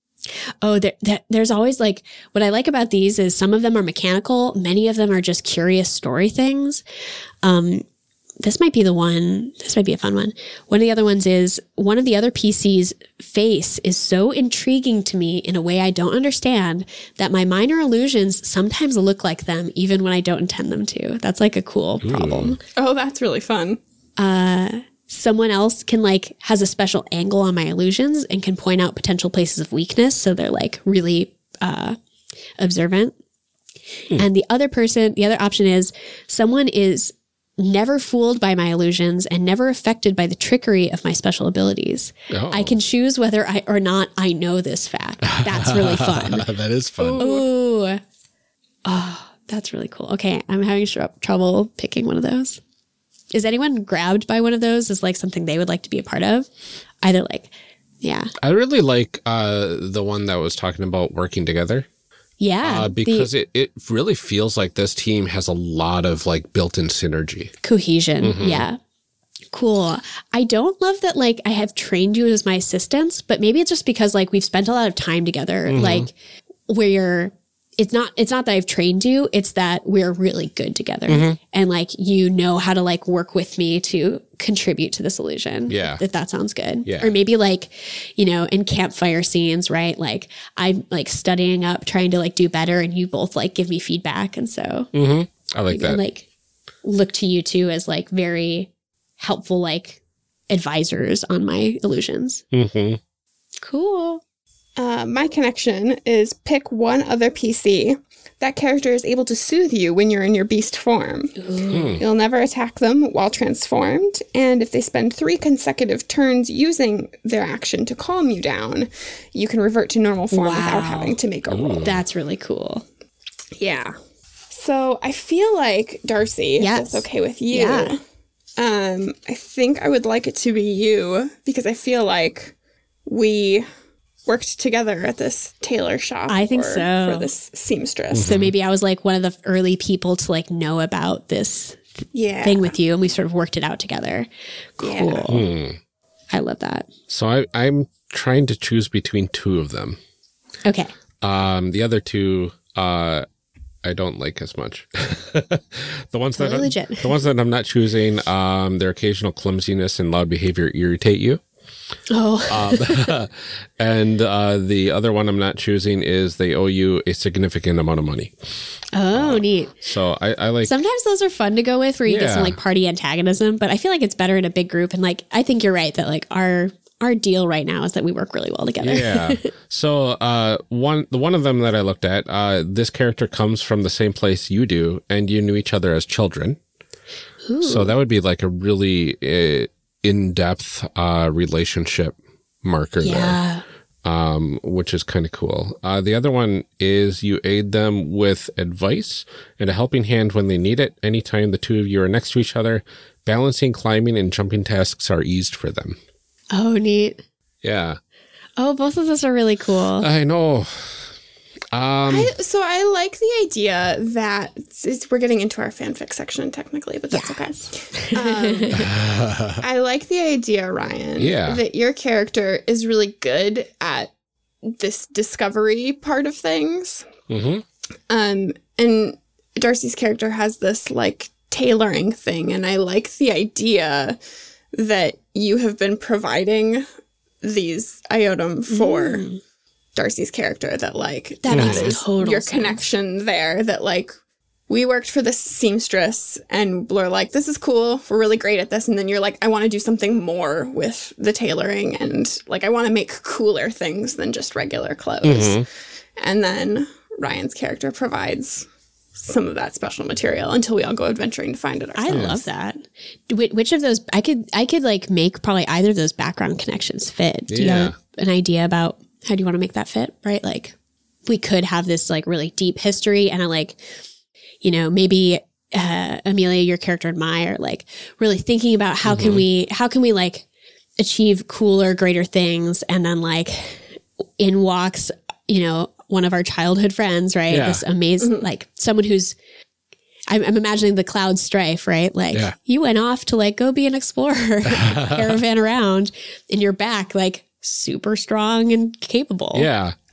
oh, there, there, there's always like what I like about these is some of them are mechanical, many of them are just curious story things. Um, this might be the one. This might be a fun one. One of the other ones is one of the other PC's face is so intriguing to me in a way I don't understand that my minor illusions sometimes look like them even when I don't intend them to. That's like a cool problem. Oh, that's really fun. Someone else can like has a special angle on my illusions and can point out potential places of weakness so they're like really uh observant. And the other person, the other option is someone is never fooled by my illusions and never affected by the trickery of my special abilities. Oh. I can choose whether I or not I know this fact. That's really fun. that is fun. Ooh. Oh, that's really cool. Okay, I'm having tr- trouble picking one of those. Is anyone grabbed by one of those as like something they would like to be a part of? Either like, yeah, I really like uh, the one that was talking about working together. Yeah, Uh, the because it, it really feels like this team has a lot of like built-in synergy. cohesion. Yeah. Cool. I don't love that like I have trained you as my assistants, but maybe it's just because like we've spent a lot of time together, like where you're it's not it's not that I've trained you, it's that we're really good together. And like you know how to like work with me to contribute to the illusion. Yeah. If that sounds good. Yeah. Or maybe like, you know, in campfire scenes, right? Like I'm like studying up, trying to like do better and you both like give me feedback. And so I like I that. like look to you two as like very helpful like advisors on my illusions. hmm Cool. Uh, my connection is pick one other PC. That character is able to soothe you when you're in your beast form. You'll never attack them while transformed, and if they spend three consecutive turns using their action to calm you down, you can revert to normal form without having to make a roll. That's really cool. Yeah. So I feel like Darcy, Yes. if that's okay with you. Yeah. Um, I think I would like it to be you because I feel like we worked together at this tailor shop. I think or so. For this seamstress. So maybe I was like one of the early people to like know about this Yeah. thing with you and we sort of worked it out together. Cool. Yeah. I love that. So I, I'm trying to choose between two of them. Okay. Um, the other two, uh, I don't like as much. the ones that Totally I- legit. the ones that I'm not choosing, um, their occasional clumsiness and loud behavior irritate you. Oh, Um, and uh, the other one I'm not choosing is they owe you a significant amount of money. oh, neat. So I, I like Sometimes those are fun to go with where you get some like party antagonism, but I feel like it's better in a big group. And like, I think you're right that like our, our deal right now is that we work really well together. yeah. So uh, one the one of them that I looked at, uh, this character comes from the same place you do, and you knew each other as children. So that would be like a really uh, in depth uh, relationship marker there. Um, which is kind of cool. Uh, the other one is you aid them with advice and a helping hand when they need it. Anytime the two of you are next to each other, balancing, climbing, and jumping tasks are eased for them. Oh, neat. Yeah, Oh, both of those are really cool. I know. Um, I, so I like the idea that we're getting into our fanfic section technically, but that's okay. Um, I like the idea, Ryan. Yeah. that your character is really good at this discovery part of things. mhm. Um, and Darcy's character has this like tailoring thing, and I like the idea that you have been providing these iotum for Darcy's character. That like That makes is total your sense. connection there. That like we worked for this seamstress, and we're like, this is cool. We're really great at this, and then you're like, I want to do something more with the tailoring, and like I want to make cooler things than just regular clothes. Mm-hmm. And then Ryan's character provides some of that special material until we all go adventuring to find it I love that. Which, which of those I could I could like make probably either of those background connections fit. Do you Yeah. have an idea about how do you want to make that fit? Right, like we could have this like really deep history and I like, you know, maybe uh, Amelia, your character and my are like really thinking about how can we how can we like achieve cooler, greater things, and then like in walks, you know, one of our childhood friends, right? Yeah. This amazing like someone who's I'm, I'm imagining the cloud strife, right? Like Yeah. you went off to like go be an explorer, caravan around, and you're back like super strong and capable. Yeah.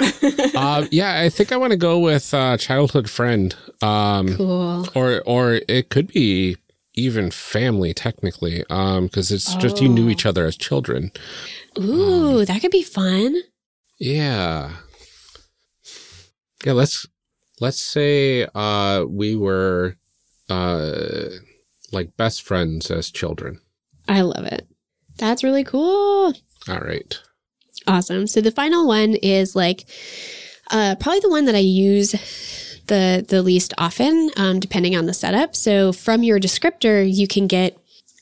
uh, yeah, I think I want to go with uh, childhood friend. Um, Cool. or or it could be even family technically um because it's just you knew each other as children Ooh, that could be fun. yeah yeah let's let's say uh we were uh like best friends as children I love it. That's really cool. all right Awesome. So the final one is like uh, probably the one that I use the the least often, um, depending on the setup. So from your descriptor, you can get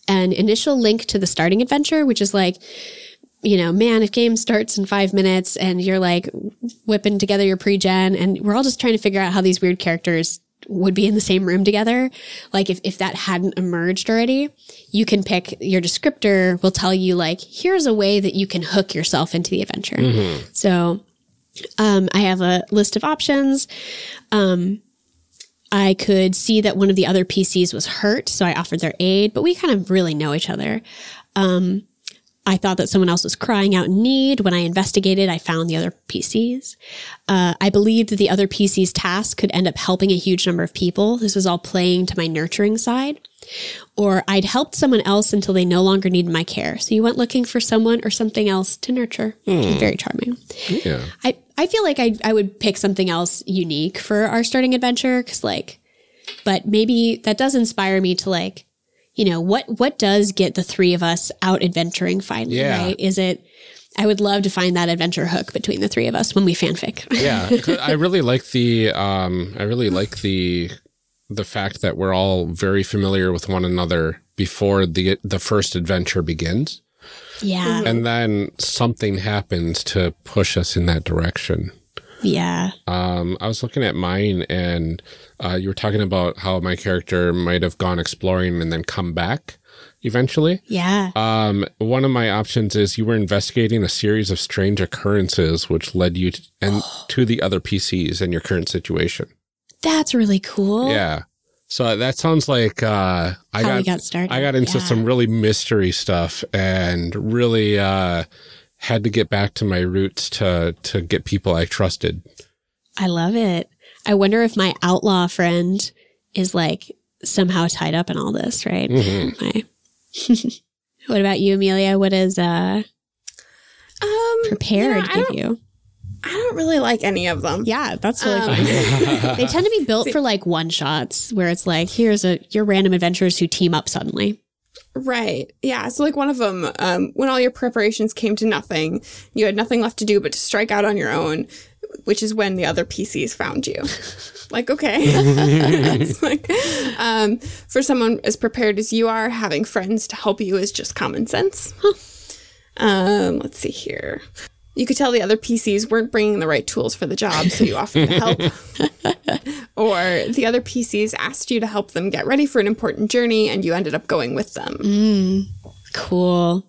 an initial link to the starting adventure, which is like, you know, man, if game starts in five minutes and you're like whipping together your pre-gen, and we're all just trying to figure out how these weird characters would be in the same room together. Like if, if that hadn't emerged already, you can pick your descriptor will tell you like, here's a way that you can hook yourself into the adventure. So um, I have a list of options. Um, I could see that one of the other PCs was hurt, so I offered their aid, but we kind of really know each other. Um, I thought that someone else was crying out in need. When I investigated, I found the other PCs. Uh, I believed that the other PC's task could end up helping a huge number of people. This was all playing to my nurturing side. Or I'd helped someone else until they no longer needed my care. So you went looking for someone or something else to nurture, is very charming. yeah I, I feel like I, I would pick something else unique for our starting adventure because like but maybe that does inspire me to like you know what what does get the three of us out adventuring finally Yeah. right? Is it i would love to find that adventure hook between the three of us when we fanfic. Yeah i really like the um i really like the the fact that we're all very familiar with one another before the the first adventure begins. Yeah. And then something happens to push us in that direction yeah um i was looking at mine and uh you were talking about how my character might have gone exploring and then come back eventually yeah um, one of my options is you were investigating a series of strange occurrences which led you to, and to the other PCs in your current situation. that's really cool Yeah. So that sounds like uh, I How got, got started. I got into Yeah. some really mystery stuff and really uh, had to get back to my roots to to get people I trusted. I love it. I wonder if my outlaw friend is like somehow tied up in all this, right? Mhm. My- what about you, Amelia? What is uh Um, prepared you know, I give don't, you? I don't really like any of them. Yeah, that's really Um, fun. they tend to be built for like one shots where it's like, here's a your random adventurers who team up suddenly. Right. Yeah. So, like one of them, um, when all your preparations came to nothing, you had nothing left to do but to strike out on your own, which is when the other PCs found you. like, okay. like, um, for someone as prepared as you are, having friends to help you is just common sense. Um, let's see here. You could tell the other PCs weren't bringing the right tools for the job, so you offered to help. or the other PCs asked you to help them get ready for an important journey, and you ended up going with them. Hmm, cool.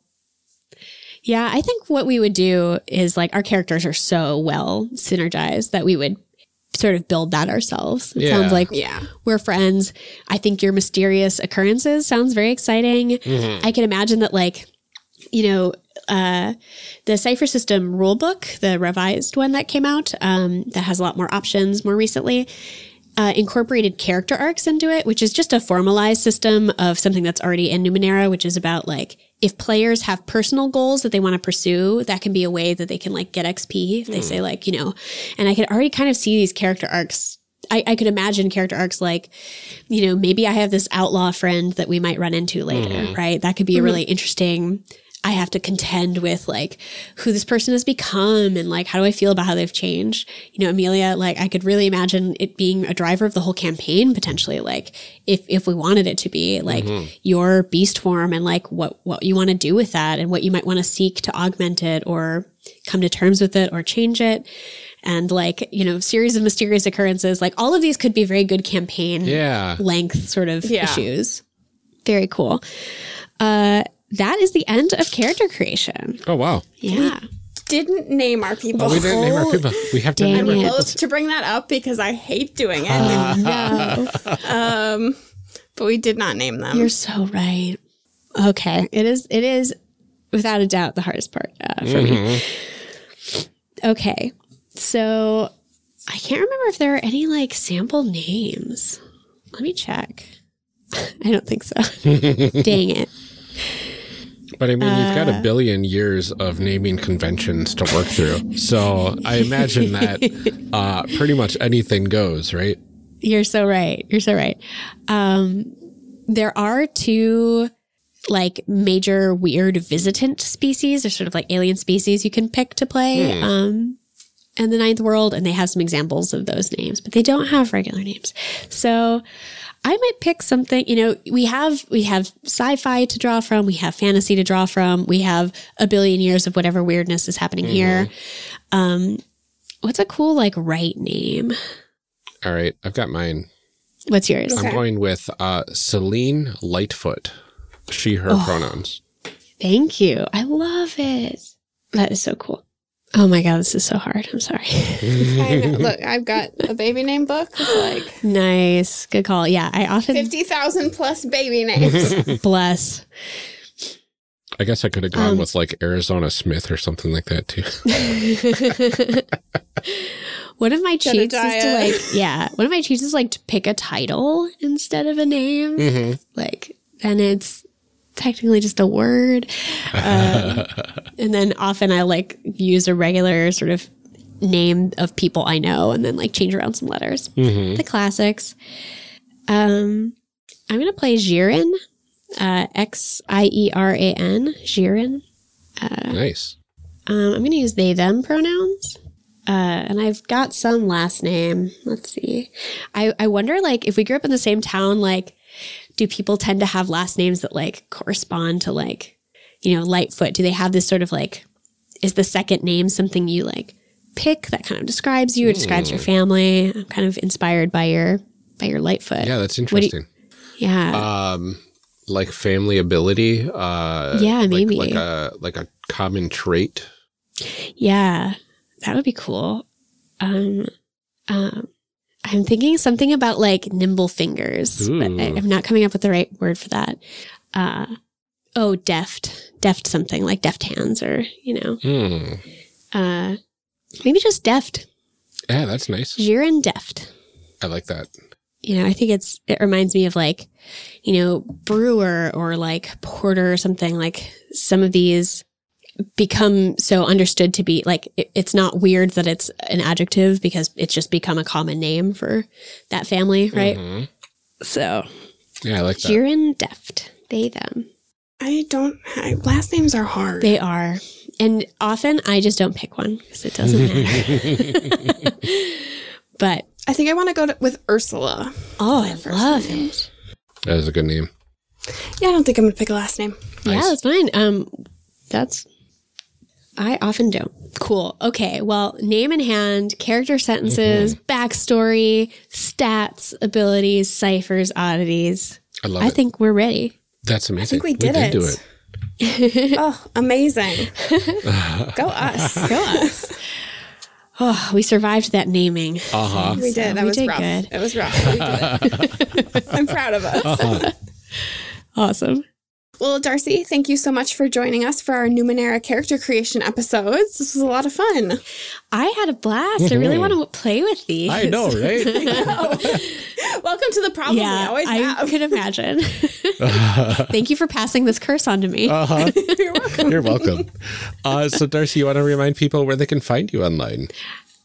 Yeah, I think what we would do is like our characters are so well synergized that we would sort of build that ourselves. It Yeah. sounds like Yeah. we're friends. I think your mysterious occurrences sounds very exciting. Mm-hmm. I can imagine that like you know, uh, the Cipher System rulebook, the revised one that came out, um, that has a lot more options more recently, uh, incorporated character arcs into it, which is just a formalized system of something that's already in Numenera, which is about like if players have personal goals that they want to pursue, that can be a way that they can like get XP if they say like, you know, and I could already kind of see these character arcs. I, I could imagine character arcs like, you know, maybe I have this outlaw friend that we might run into later, right? That could be a really interesting. I have to contend with like who this person has become and like how do I feel about how they've changed. You know, Amelia, like I could really imagine it being a driver of the whole campaign potentially. Like if if we wanted it to be like your beast form and like what what you want to do with that and what you might want to seek to augment it or come to terms with it or change it. And like, you know, series of mysterious occurrences, like all of these could be very good campaign Yeah. length sort of Yeah. issues. Very cool. Uh, that is the end of character creation. Oh wow. Yeah. Didn't name our people. Oh, we didn't name our people. We have to Dang name our people. To bring that up because I hate doing it. no, um, but we did not name them. you're so right. Okay, it is. It is without a doubt the hardest part uh, for me. Okay, so I can't remember if there are any like sample names. Let me check. I don't think so. Dang it. But I mean, you've got Uh, a billion years of naming conventions to work through. So I imagine that uh, pretty much anything goes, right? You're so right. You're so right. Um, there are two like major weird visitant species, or sort of like alien species you can pick to play. Um, in the ninth world, and they have some examples of those names, but they don't have regular names. So I might pick something, you know, we have we have sci-fi to draw from, we have fantasy to draw from, we have a billion years of whatever weirdness is happening here. Um what's a cool like right name? All right, I've got mine. What's yours? I'm going with uh, Celine Lightfoot. She, her Oh. pronouns. Thank you. I love it. That is so cool. Oh my god, this is so hard. I'm sorry. Look, I've got a baby name book with like nice. Good call. Yeah, I often 50,000 plus baby names. bless. I guess I could have gone Um, with like Arizona Smith or something like that too. One of my cheats is to like, yeah, one of my cheats is like to pick a title instead of a name. Mm-hmm. Like, then it's technically just a word. Um, and then often I like use a regular sort of name of people I know and then like change around some letters. The classics. Um, I'm going to play Xieran, uh, X I E R A N, Xieran. nice. Um, I'm going to use they, them pronouns. Uh, and I've got some last name. Let's see. I, I wonder, like, if we grew up in the same town, like, do people tend to have last names that, like, correspond to, like, you know, Lightfoot? Do they have this sort of, like, is the second name something you, like, pick that kind of describes you or describes your family? I'm kind of inspired by your, by your Lightfoot. Yeah, that's do you- interesting. Yeah. um, like family ability. Uh, Yeah, like- maybe. like a like a common trait. Yeah, that would be cool. Um, um, I'm thinking something about like nimble fingers, but I, I'm not coming up with the right word for that. Uh, oh, deft, deft something like deft hands or, you know, Hmm. uh, maybe just deft. Yeah, that's nice. Xieran deft. I like that. You know, I think it's, it reminds me of like, you know, brewer or like porter or something like some of these become so understood to be like, it, it's not weird that it's an adjective because it's just become a common name for that family, right? Mhm. So Yeah, I like that. Xieran deft. They, them. I don't. I, last names are hard. They are. And often I just don't pick one because it doesn't matter. but I think I want to go to, with Ursula. oh, I love it. That is a good name. Yeah, I don't think I'm going to pick a last name. Yeah, that's fine. Um, that's I often don't. Cool. Okay. Well, name in hand, character sentences, backstory, stats, abilities, ciphers, oddities. I love I it. think we're ready. that's amazing. I think we did it. do it. oh, amazing. go us. Go us. Oh, we survived that naming. Uh huh. We did. So that we was did rough. good. It was rough. We did it. I'm proud of us. Uh-huh. Awesome. Well, Darcy, thank you so much for joining us for our Numenera character creation episodes. This was a lot of fun. I had a blast. I really want to play with these. I know, right? Welcome to the problem we Yeah, always I have. could imagine. Thank you for passing this curse on to me. Uh-huh. You're welcome. You're welcome. Uh, so, Darcy, you want to remind people where they can find you online?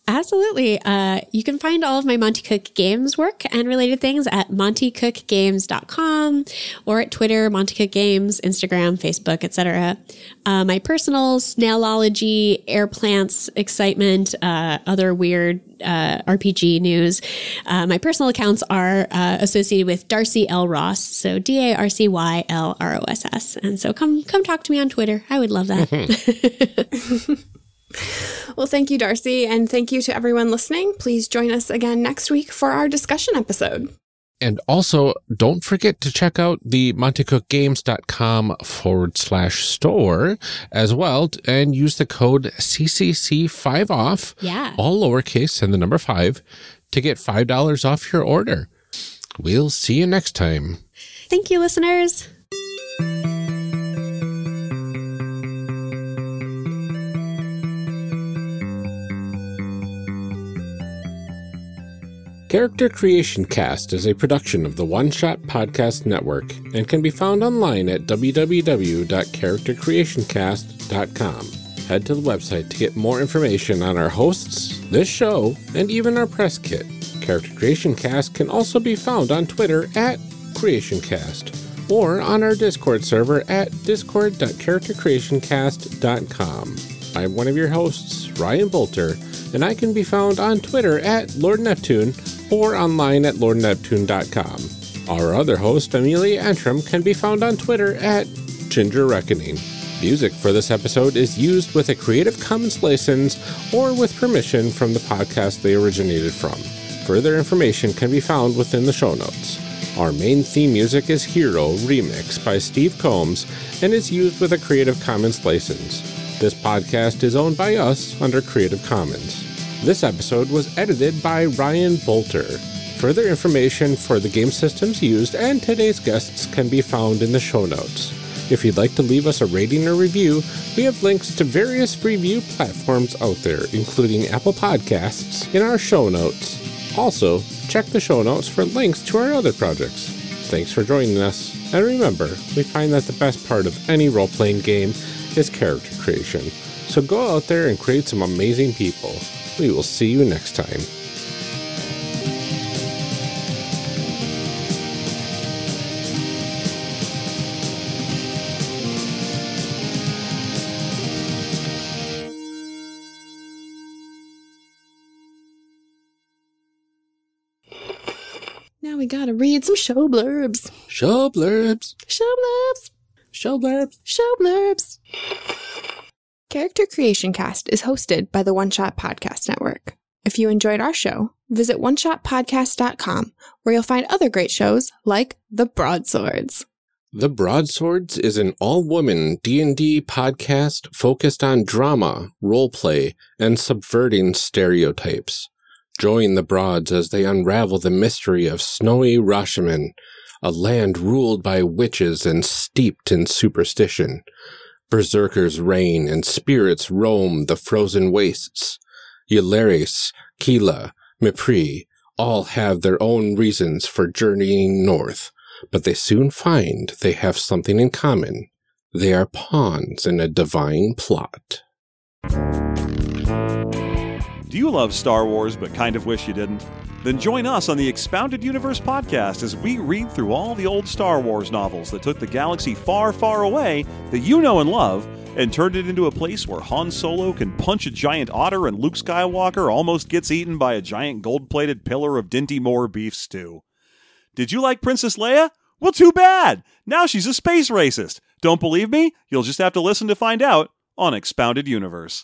Absolutely. Uh, you can find all of my Monte Cook Games work and related things at montecookgames.com or at Twitter, Monte Cook Games, Instagram, Facebook, etc. Uh, my personal snailology, air plants, excitement, uh, other weird uh, RPG news. Uh, my personal accounts are uh, associated with Darcy L. Ross, so D A R C Y L R O S S. And so come come talk to me on Twitter. I would love that. Well, thank you, Darcy, and thank you to everyone listening. Please join us again next week for our discussion episode. And also, don't forget to check out the montecookgames.com forward slash store as well and use the code CCC5 off, Yeah. all lowercase and the number five, to get $5 off your order. We'll see you next time. Thank you, listeners. Character Creation Cast is a production of the One Shot Podcast Network and can be found online at www.charactercreationcast.com. Head to the website to get more information on our hosts, this show, and even our press kit. Character Creation Cast can also be found on Twitter at CreationCast or on our Discord server at discord.charactercreationcast.com. I'm one of your hosts, Ryan Boelter, and I can be found on Twitter at Lord Neptune or online at lordneptune.com. Our other host, Amelia Antrim, can be found on Twitter at Ginger Reckoning. Music for this episode is used with a Creative Commons license or with permission from the podcast they originated from. Further information can be found within the show notes. Our main theme music is Hero Remix by Steve Combs and is used with a Creative Commons license. This podcast is owned by us under Creative Commons. This episode was edited by Ryan Boelter. Further information for the game systems used and today's guests can be found in the show notes. If you'd like to leave us a rating or review, we have links to various review platforms out there, including Apple Podcasts, in our show notes. Also, check the show notes for links to our other projects. Thanks for joining us, and remember, we find that the best part of any role playing game is character creation. So go out there and create some amazing people. We will see you next time. Now we gotta read some show blurbs. Show blurbs. Show blurbs. Show blurbs. Show blurbs. Character Creation Cast is hosted by the One Shot Podcast Network. If you enjoyed our show, visit oneshotpodcast.com where you'll find other great shows like The Broadswords. The Broadswords is an all-woman D&D podcast focused on drama, roleplay, and subverting stereotypes. Join the Broads as they unravel the mystery of snowy Rashomon, a land ruled by witches and steeped in superstition. Berserkers reign and spirits roam the frozen wastes. Ylaris, Kila, Mipri all have their own reasons for journeying north, but they soon find they have something in common. They are pawns in a divine plot. Do you love Star Wars but kind of wish you didn't? Then join us on the Expounded Universe podcast as we read through all the old Star Wars novels that took the galaxy far, far away that you know and love and turned it into a place where Han Solo can punch a giant otter and Luke Skywalker almost gets eaten by a giant gold plated pillar of Dinty Moore beef stew. Did you like Princess Leia? Well, too bad! Now she's a space racist. Don't believe me? You'll just have to listen to find out on Expounded Universe.